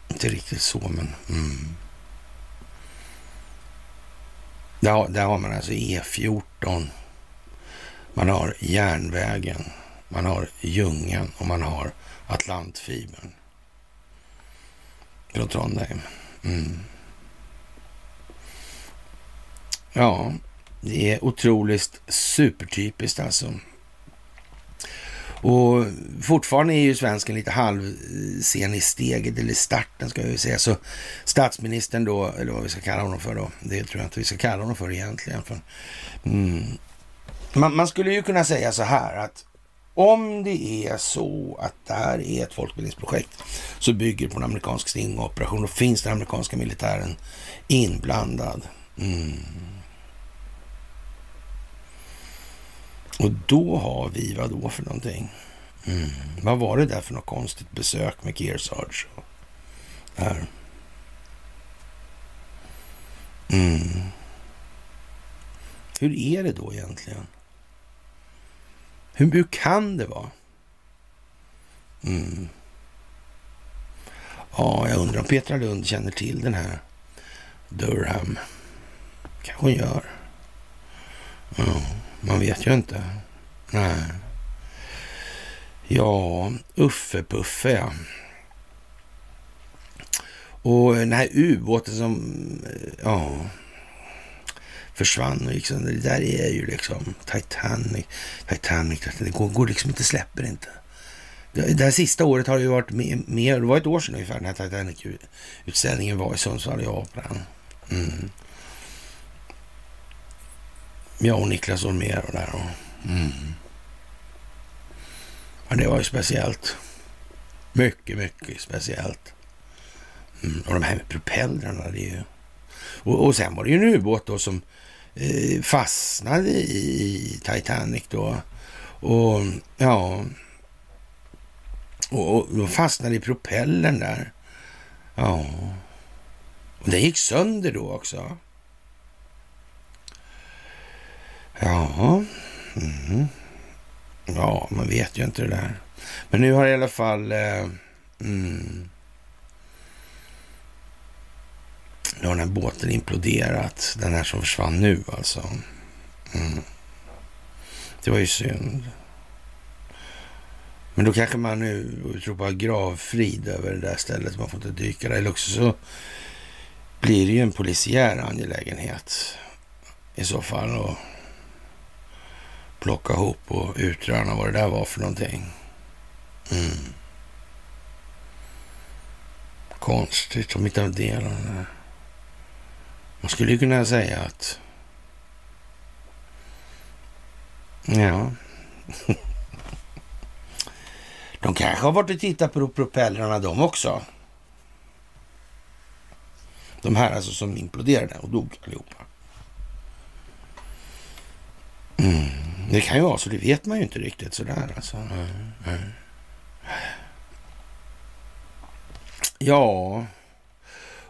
Inte riktigt så, men... Mm. Där, där har man alltså E14. Man har järnvägen. Man har Ljungan och man har Atlantfibern. Från Trondheim. Mm. Ja, det är otroligt supertypiskt alltså. Och fortfarande är ju svensken lite halvsen i steget, eller starten ska vi säga. Så statsministern då, eller vad vi ska kalla honom för då, det tror jag inte vi ska kalla honom för egentligen. För, mm. man, man, skulle ju kunna säga så här att om det är så att det här är ett folkbildningsprojekt så bygger det på en amerikansk stingoperation Då finns den amerikanska militären inblandad. Mm. Och då har vi vad då för någonting? Mm. Vad var det där för något konstigt besök med Kearsarge? Där. Mm. Hur är det då egentligen? Hur, hur kan det vara? Mm. Ja, jag undrar om Petra Lund känner till den här Durham. kanske hon gör. Ja. Man vet ju inte. Nej. Ja, Uffe-Puffe ja. Och den här ubåten som, eh, ja, försvann och liksom, det där är ju liksom Titanic, Titanic, det går, går liksom inte, släpper inte. Det, det här sista året har det ju varit mer, det var ett år sedan ungefär den här Titanic-utställningen var i Sundsvall i Japan. Mm jag och Niklas Olmér och där. Och, mm. ja, det var ju speciellt. Mycket, mycket speciellt. Mm. Och de här med propellrarna, det är ju... Och, och sen var det ju en ubåt då som Eh, fastnade i Titanic då. Och ja... Och, och de fastnade i propellern där. Ja. Och den gick sönder då också. Ja, mm. ja, man vet ju inte det där. Men nu har i alla fall, eh, Mm. Nu har den här båten imploderat. Den här som försvann nu alltså. Mm. Det var ju synd. Men då kanske man nu utropar gravfrid över det där stället. Man får inte dyka där. Eller också så blir det ju en polisiär angelägenhet i så fall. Och plocka ihop och utröna vad det där var för någonting. Mm. Konstigt om inte delarna. Man skulle ju kunna säga att... Ja. De kanske har varit och tittat på propellrarna de också. De här alltså som imploderade och dog allihopa. Mm. Det kan ju vara så, det vet man ju inte riktigt sådär alltså. Mm. Ja,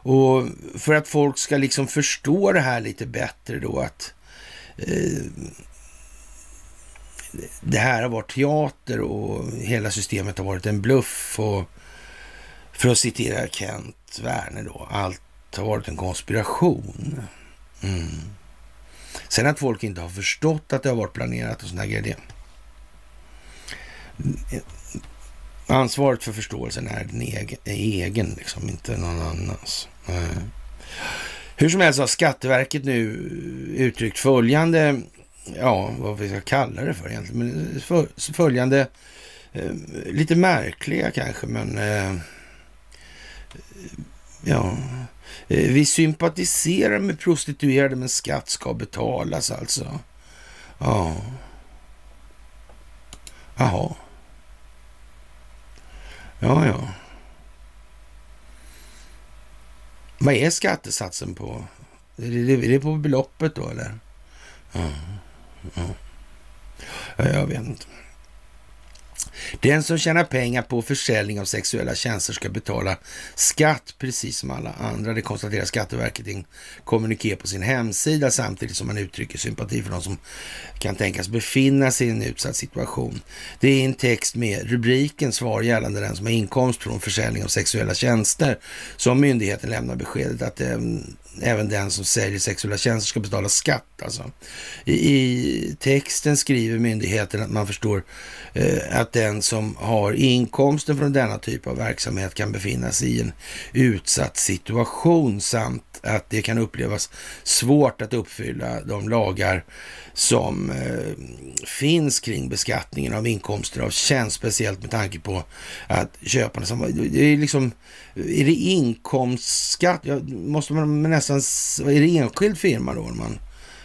och för att folk ska liksom förstå det här lite bättre då att eh, det här har varit teater och hela systemet har varit en bluff och för att citera Kent Werner då, allt har varit en konspiration. Mm. Sen att folk inte har förstått att det har varit planerat och sådana grejer. Ansvaret för förståelsen är din egen, egen liksom, inte någon annans. Eh, hur som helst har Skatteverket nu uttryckt följande, ja, vad vi ska kalla det för egentligen, men eh, för, följande, eh, lite märkliga kanske, men eh, ja, eh, vi sympatiserar med prostituerade men skatt ska betalas alltså. Ja. Jaha. Ja, ja. Vad är skattesatsen på? Är det, är det på beloppet då eller? Ja, ja. Jag vet inte. Den som tjänar pengar på försäljning av sexuella tjänster ska betala skatt precis som alla andra. Det konstaterar Skatteverket i en kommuniké på sin hemsida samtidigt som man uttrycker sympati för de som kan tänkas befinna sig i en utsatt situation. Det är en text med rubriken svar gällande den som har inkomst från försäljning av sexuella tjänster som myndigheten lämnar beskedet att ehm, även den som säljer sexuella tjänster ska betala skatt. Alltså. I, I, texten skriver myndigheten att man förstår eh, att den som har inkomsten från denna typ av verksamhet kan befinna sig i en utsatt situation samt att det kan upplevas svårt att uppfylla de lagar som eh, finns kring beskattningen av inkomster av tjänst, speciellt med tanke på att köparna som... Det är liksom... Är det inkomstskatt? Ja, måste man nästan... Är det enskild firma då? Man,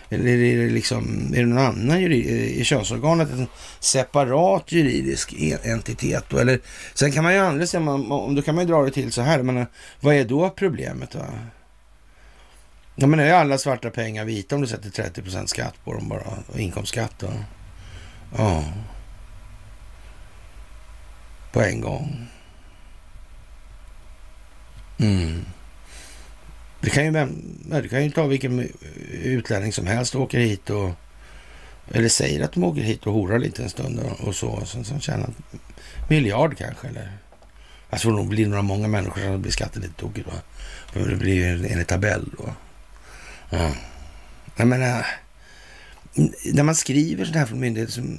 eller är det liksom... Är det någon annan juridisk... Är könsorganet en separat juridisk entitet då? Eller, sen kan man ju andra säga, då kan man ju dra det till så här, men eh, vad är då problemet? Va? Ja, men är alla svarta pengar vita om du sätter 30 procent skatt på dem bara? Och inkomstskatt då? Ja. På en gång. Mm. Det kan, ju, du kan ju ta vilken eh, utlänning som helst och åker hit och eller säger att de åker hit och horar lite en stund och, så. Och sen, sen tjänar miljard kanske. Eller. Jag tror nog blir några många människor som blir skatten lite tokigt. För det blir ju enligt tabell då. Ja. Jag menar, när man skriver sådär här från myndigheter som...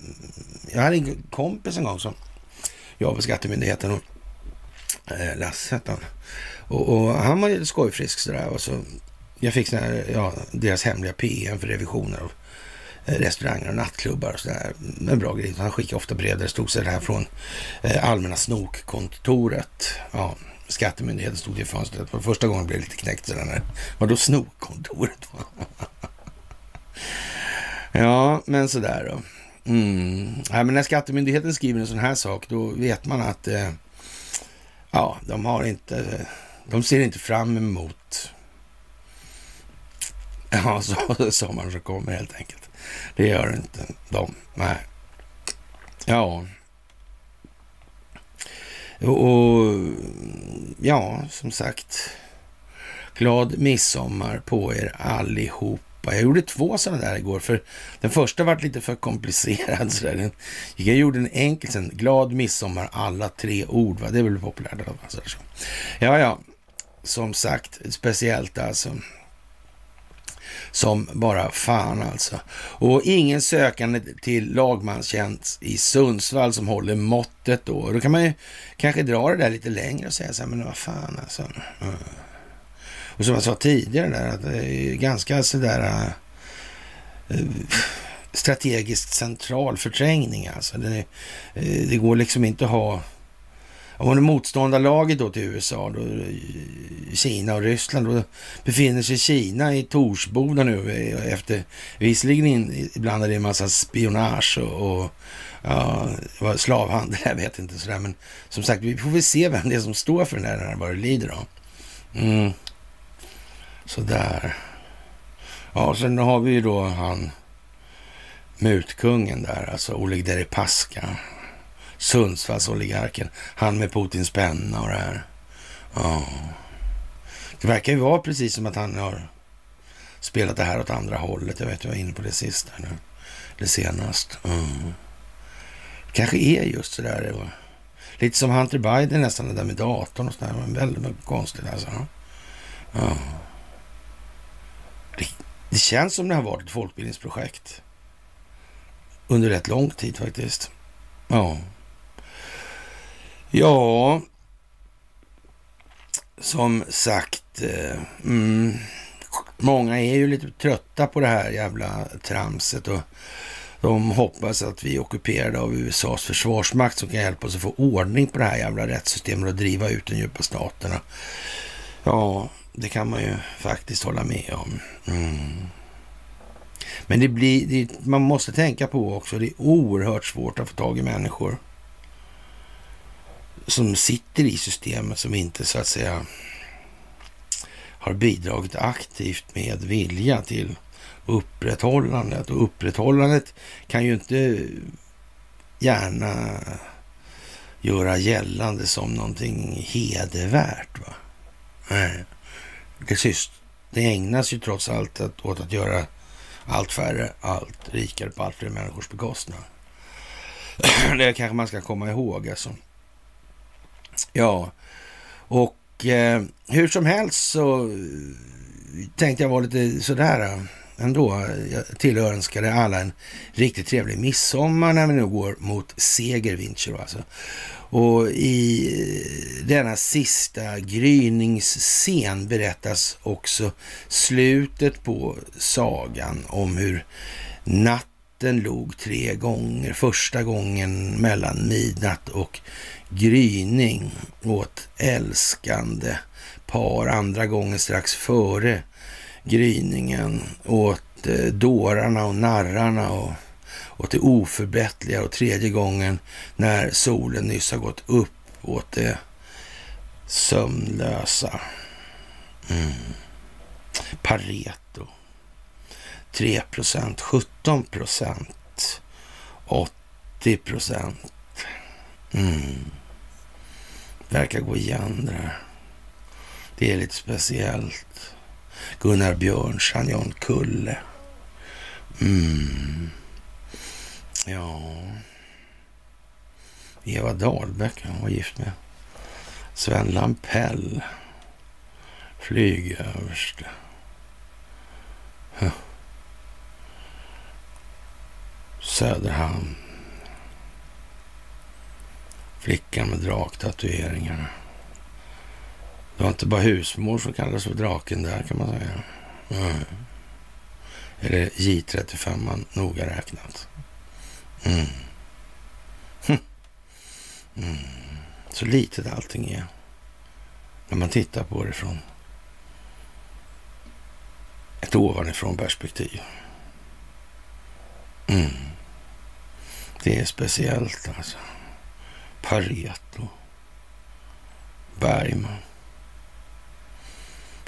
Jag hade en kompis en gång som jobbade på Skattemyndigheten och eh, Lasse hette han. Och, och, han var lite skojfrisk sådär. Och så, jag fick sådär, ja, deras hemliga PM för revisioner av eh, restauranger och nattklubbar och sådär. En bra grej. Han skickade ofta brev där det stod så här från eh, Allmänna snokkontoret. Ja, Skattemyndigheten stod i fönstret. För första gången blev det lite knäckt sådär. Vadå snokkontoret? ja, men sådär då. Mm. Ja, men när Skattemyndigheten skriver en sån här sak, då vet man att eh, ja, de har inte, eh, de ser inte fram emot ja, så, sommaren som kommer helt enkelt. Det gör inte de. Nej. Ja. Och ja, som sagt, glad midsommar på er allihopa. Jag gjorde två sådana där igår, för den första var lite för komplicerad. Så där. Jag gjorde en enkel sen, glad midsommar, alla tre ord. Va? Det är väl populärt. Alltså. Ja, ja, som sagt, speciellt alltså. Som bara fan alltså. Och ingen sökande till lagmanstjänst i Sundsvall som håller måttet då. Då kan man ju kanske dra det där lite längre och säga så här, men vad fan alltså. Mm. Och som jag sa tidigare där, att det är ganska sådär äh, strategiskt central förträngning alltså. Det, eh, det går liksom inte att ha om man är motståndarlaget då till USA, då, Kina och Ryssland, då befinner sig Kina i Torsboda nu eh, efter, visserligen är det en massa spionage och, och ja, slavhandel, jag vet inte sådär, men som sagt, vi får väl se vem det är som står för den här vad det lider av. Mm. Sådär. Ja, sen har vi ju då han mutkungen där, alltså Oleg Deripaska. Sundsvallsoligarken. Han med Putins penna och det här. Ja. Det verkar ju vara precis som att han har spelat det här åt andra hållet. Jag vet, jag var inne på det sist här nu. Det senast. Mm. kanske är just så där. Lite som Hunter Biden nästan, det där med datorn och sådär. Men väldigt, väldigt konstigt alltså. Ja. Det, det känns som det har varit ett folkbildningsprojekt. Under rätt lång tid faktiskt. Ja. Ja, som sagt, eh, mm, många är ju lite trötta på det här jävla tramset och de hoppas att vi är ockuperade av USAs försvarsmakt som kan hjälpa oss att få ordning på det här jävla rättssystemet och driva ut den djupa staterna. Ja, det kan man ju faktiskt hålla med om. Mm. Men det blir, det, man måste tänka på också, det är oerhört svårt att få tag i människor som sitter i systemet som inte så att säga har bidragit aktivt med vilja till upprätthållandet. Och upprätthållandet kan ju inte gärna göra gällande som någonting hedervärt. Va? Nej. Det, det ägnas ju trots allt åt att göra allt färre, allt rikare på allt fler människors bekostnad. Det kanske man ska komma ihåg. Alltså. Ja, och eh, hur som helst så tänkte jag vara lite sådär eh, ändå. Jag tillönskade alla en riktigt trevlig midsommar när vi nu går mot seger, alltså. Och i eh, denna sista gryningsscen berättas också slutet på sagan om hur natten log tre gånger. Första gången mellan midnatt och gryning åt älskande par. Andra gången strax före gryningen åt eh, dårarna och narrarna och åt det oförbättliga och tredje gången när solen nyss har gått upp åt det sömnlösa. Mm. Paret 3 procent, 17 procent, 80 procent. Mm. Verkar gå igen det där. Det är lite speciellt. Gunnar Björnsson, Jan Kulle. Mm. Ja. Eva Dahlbeck, hon var gift med Sven Lampell. Flygöverste. Huh. Söderhamn. Flickan med draktatueringarna. Det var inte bara husmor som kallades för draken där kan man säga. Mm. Eller J35 man noga räknat. Mm. Hm. Mm. Så litet allting är när man tittar på det från ett ovanifrån perspektiv. Mm. Det är speciellt alltså. Pareto. Bergman.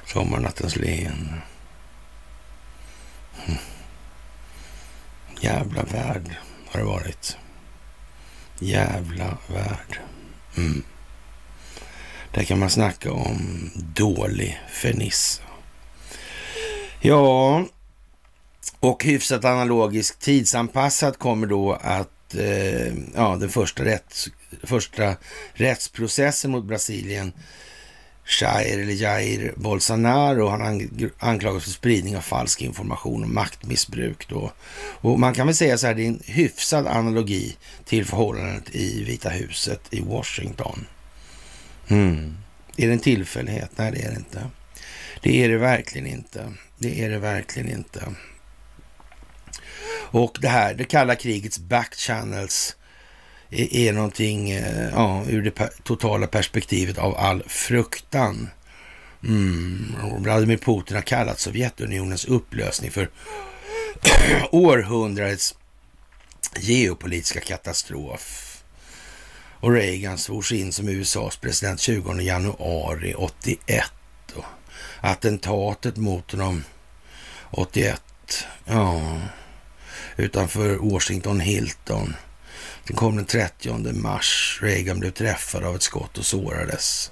Sommarnattens leende. Mm. Hm. Jävla värld har det varit. Jävla värld. Mm. Där kan man snacka om dålig fernissa. Ja, Och hyfsat analogiskt tidsanpassat kommer då att eh, ja, den första, rätts, första rättsprocessen mot Brasilien Jair, eller Jair Bolsonaro. Han anklagas för spridning av falsk information och maktmissbruk. Då. Och man kan väl säga så här, det är en hyfsad analogi till förhållandet i Vita huset i Washington. Mm. Är det en tillfällighet? Nej, det är det inte. Det är det verkligen inte. Det är det verkligen inte. Och det här, det kalla krigets backchannels är, är någonting, eh, ja, ur det totala perspektivet av all fruktan. Mm. Vladimir Putin har kallat Sovjetunionens upplösning för århundradets geopolitiska katastrof. Och Reagan svors in som USAs president 20 januari 81. Och attentatet mot honom 81, ja, utanför Washington Hilton den kom den 30 mars. Reagan blev träffad av ett skott och sårades.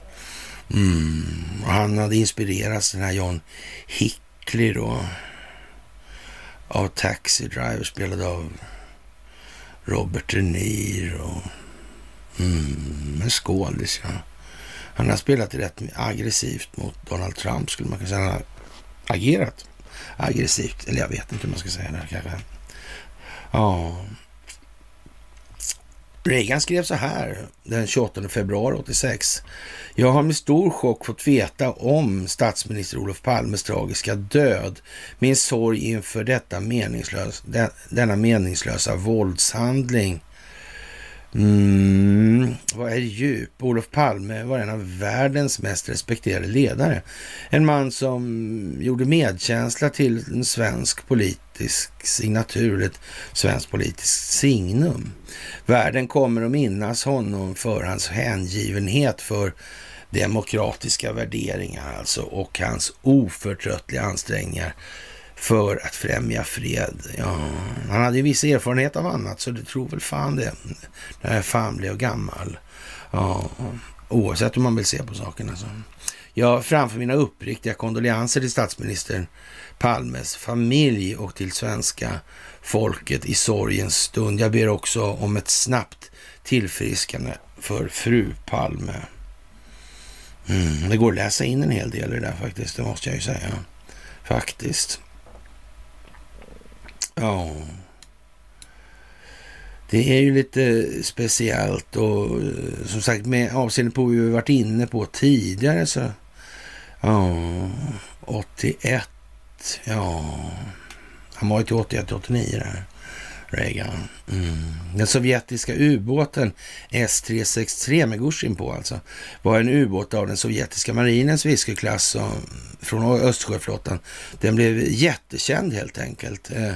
Mm. Och han hade inspirerats, den här John Hickley då, av Taxi Driver, spelad av Robert De Niro. Mm, en skådis, ja. Han har spelat rätt aggressivt mot Donald Trump, skulle man kunna säga. Han har agerat aggressivt, eller jag vet inte hur man ska säga det kanske. Ja, Reagan skrev så här den 28 februari 86. Jag har med stor chock fått veta om statsminister Olof Palmes tragiska död. Min sorg inför detta meningslös, denna meningslösa våldshandling Mm, vad är djup? Olof Palme var en av världens mest respekterade ledare. En man som gjorde medkänsla till en svensk politisk signatur, ett svenskt politiskt signum. Världen kommer att minnas honom för hans hängivenhet för demokratiska värderingar alltså och hans oförtröttliga ansträngningar för att främja fred. Ja, han hade ju viss erfarenhet av annat, så det tror väl fan det. När är fan blev gammal. Ja, oavsett hur man vill se på saken. Alltså. Jag framför mina uppriktiga kondoleanser till statsministern Palmes familj och till svenska folket i sorgens stund. Jag ber också om ett snabbt tillfriskande för fru Palme. Mm, det går att läsa in en hel del i det där faktiskt, det måste jag ju säga. Faktiskt. Ja. Det är ju lite speciellt och eh, som sagt med avseende på vad vi varit inne på tidigare så ja, 81, ja, han var ju till 81, 89 där, Reagan. Mm. Den sovjetiska ubåten S-363 med Gushin på alltså, var en ubåt av den sovjetiska marinens Viskyklass från Östersjöflottan. Den blev jättekänd helt enkelt. Eh,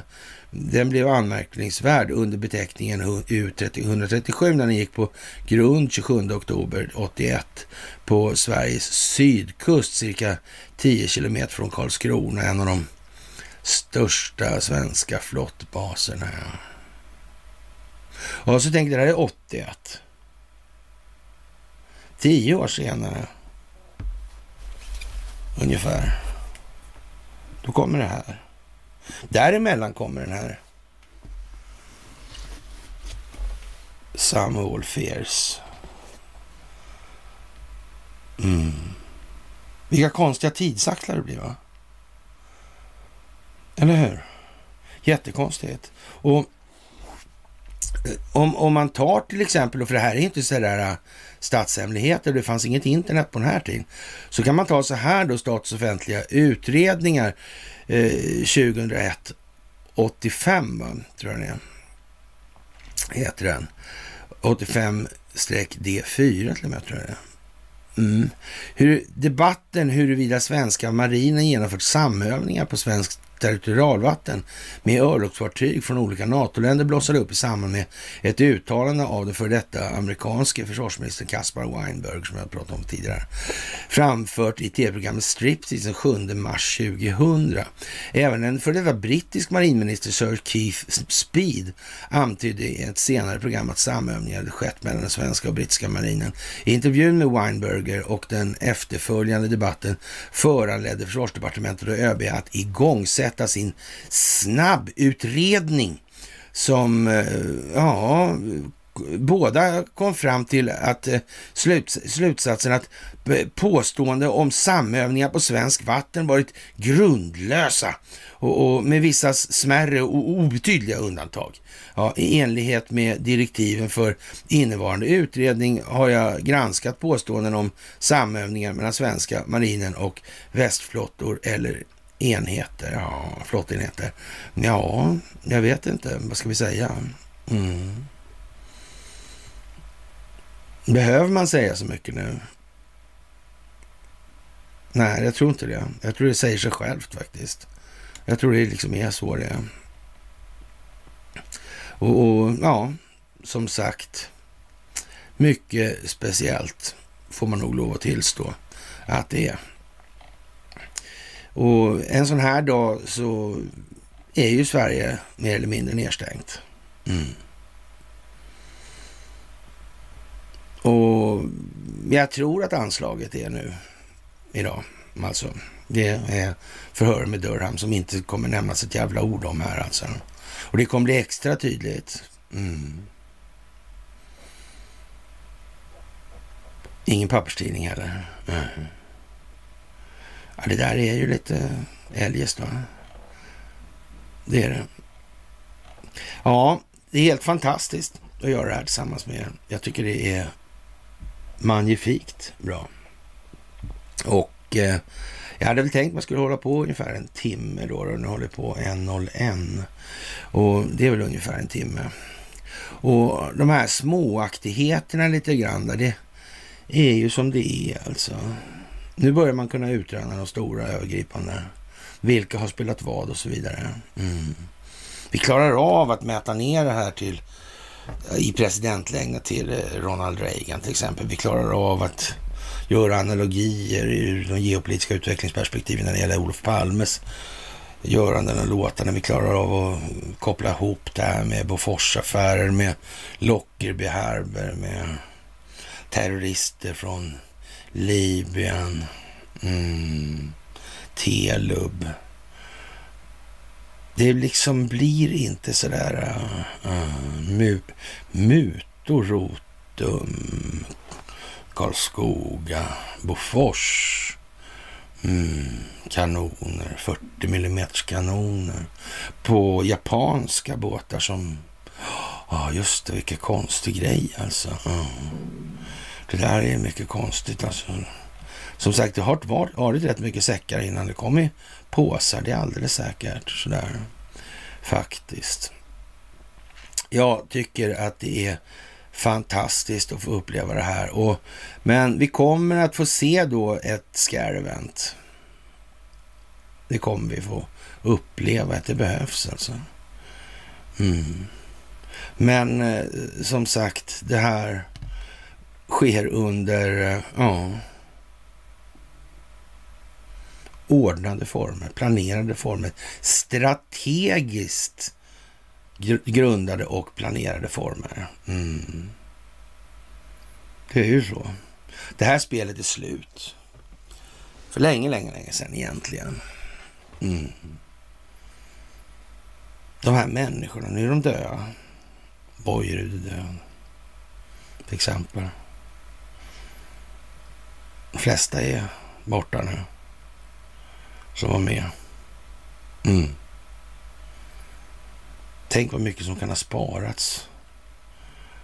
den blev anmärkningsvärd under beteckningen U137 när den gick på grund 27 oktober 81 på Sveriges sydkust, cirka 10 kilometer från Karlskrona, en av de största svenska flottbaserna. Och så tänkte jag, det här är 81. Tio år senare, ungefär, då kommer det här. Däremellan kommer den här Samuel Fears. Mm. Vilka konstiga tidsaxlar det blir va? Eller hur? Jättekonstigt. Och om, om man tar till exempel, för det här är inte sådär äh, statshemligheter, det fanns inget internet på den här tiden. Så kan man ta så här då, statens offentliga utredningar eh, 2001, 85 va? tror jag den är. Heter den. 85-D4 till och med tror jag det är. Mm. Hur, debatten huruvida svenska marinen genomfört samövningar på svenskt territorialvatten med örlogsfartyg från olika NATO-länder blossade upp i samband med ett uttalande av den för detta amerikanske försvarsministern Caspar Weinberg, som jag pratade om tidigare, framfört i tv-programmet Striptease den 7 mars 2000. Även en för detta brittisk marinminister Sir Keith Speed antydde i ett senare program att samövningar hade skett mellan den svenska och brittiska marinen. I intervjun med Weinberger och den efterföljande debatten föranledde försvarsdepartementet och ÖB att igångsätta tillsätta sin snabbutredning som, eh, ja, båda kom fram till att eh, sluts, slutsatsen att eh, påstående om samövningar på svensk vatten varit grundlösa och, och med vissa smärre och obetydliga undantag. Ja, I enlighet med direktiven för innevarande utredning har jag granskat påståenden om samövningar mellan svenska marinen och västflottor eller enheter, ja, flottenheter. Ja, jag vet inte, vad ska vi säga? Mm. Behöver man säga så mycket nu? Nej, jag tror inte det. Jag tror det säger sig självt faktiskt. Jag tror det liksom är så det är. Och, och ja, som sagt, mycket speciellt får man nog lov att tillstå att det är. Och en sån här dag så är ju Sverige mer eller mindre nedstängt. Mm. Och jag tror att anslaget är nu idag. Alltså, det är förhör med Durham som inte kommer nämnas ett jävla ord om här alltså. Och det kommer bli extra tydligt. Mm. Ingen papperstidning heller. Mm. Ja, det där är ju lite eljest då. Det är det. Ja, det är helt fantastiskt att göra det här tillsammans med er. Jag tycker det är magnifikt bra. Och eh, jag hade väl tänkt man skulle hålla på ungefär en timme då. Och nu håller jag på 1.01. Och det är väl ungefär en timme. Och de här småaktigheterna lite grann där, det är ju som det är alltså. Nu börjar man kunna utröna de stora övergripande. Vilka har spelat vad och så vidare. Mm. Vi klarar av att mäta ner det här till eh, i presidentlängden till eh, Ronald Reagan till exempel. Vi klarar av att göra analogier ur de geopolitiska utvecklingsperspektiven när det gäller Olof Palmes göranden och låtande. Vi klarar av att koppla ihop det här med Boforsaffärer, med Lockerbie Harber, med terrorister från Libyen, mm, Telub. Det liksom blir inte sådär uh, uh, mu, mutorotum, Karlskoga, Bofors. Mm, kanoner, 40 mm kanoner på japanska båtar som... Ja, oh, just det, vilken konstig grej alltså. Mm. Det där är mycket konstigt alltså. Som sagt, det har varit, varit rätt mycket säckar innan det kom i påsar. Det är alldeles säkert sådär. Faktiskt. Jag tycker att det är fantastiskt att få uppleva det här. Och, men vi kommer att få se då ett scare-event. Det kommer vi få uppleva att det behövs alltså. Mm. Men eh, som sagt, det här sker under eh, ja, ordnade former, planerade former, strategiskt grundade och planerade former. Mm. Det är ju så. Det här spelet är slut. För länge, länge, länge sedan egentligen. Mm. De här människorna, nu är de döda. Bojerud är död. Till exempel. De flesta är borta nu. Som var med. Mm. Tänk vad mycket som kan ha sparats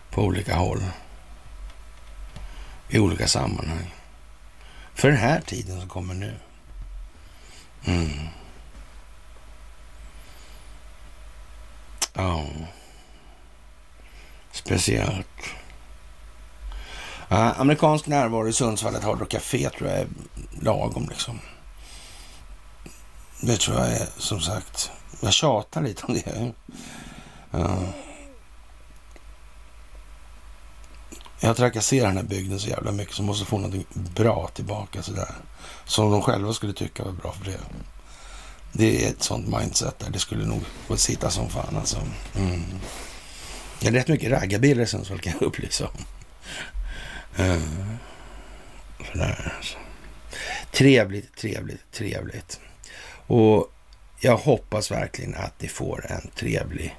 på olika håll. I olika sammanhang. För den här tiden som kommer nu. Mm. Ja. Speciellt. Ja, amerikansk närvaro i Sundsvall, ett Hard Rock Café tror jag är lagom liksom. Det tror jag är som sagt jag tjatar lite om det. Ja. Jag trakasserar den här bygden så jävla mycket så måste få något bra tillbaka sådär. Som de själva skulle tycka var bra för det. Det är ett sånt mindset där. Det skulle nog få sitta som fan alltså. Mm. Det är rätt mycket raggarbilar i Sundsvall kan jag upplysa om. Sådär alltså. Trevligt, trevligt, trevligt. Och jag hoppas verkligen att ni får en trevlig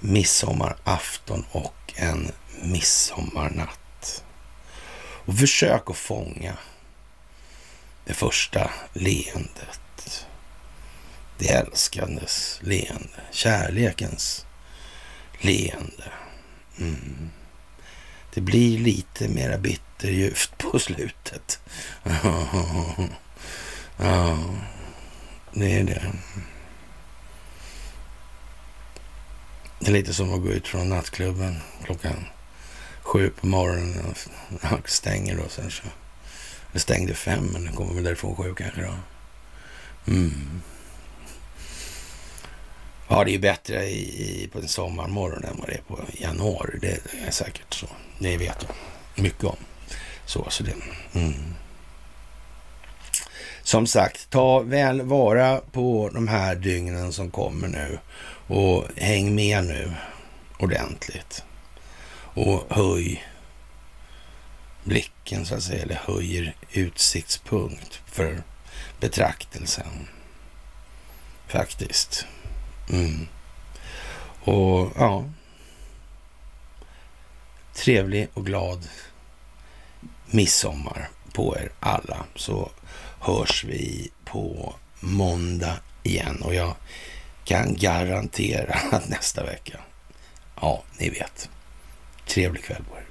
midsommarafton och en midsommarnatt. Och försök att fånga det första leendet. Det älskandes leende, kärlekens leende. Mm. Det blir lite mera bitterljuvt på slutet. ja, det är det. Det är lite som att gå ut från nattklubben klockan sju på morgonen och stänger då sen så. Det stängde fem, men det kommer väl därifrån sju kanske då. Mm. Ja, det är ju bättre i, på en sommarmorgon än vad det är på januari. Det är säkert så. Det vet jag mycket om. Så, så det. Mm. Som sagt, ta väl vara på de här dygnen som kommer nu och häng med nu ordentligt. Och höj blicken så att säga, eller höjer utsiktspunkt för betraktelsen. Faktiskt. Mm. Och ja, trevlig och glad midsommar på er alla så hörs vi på måndag igen och jag kan garantera att nästa vecka, ja, ni vet. Trevlig kväll på er.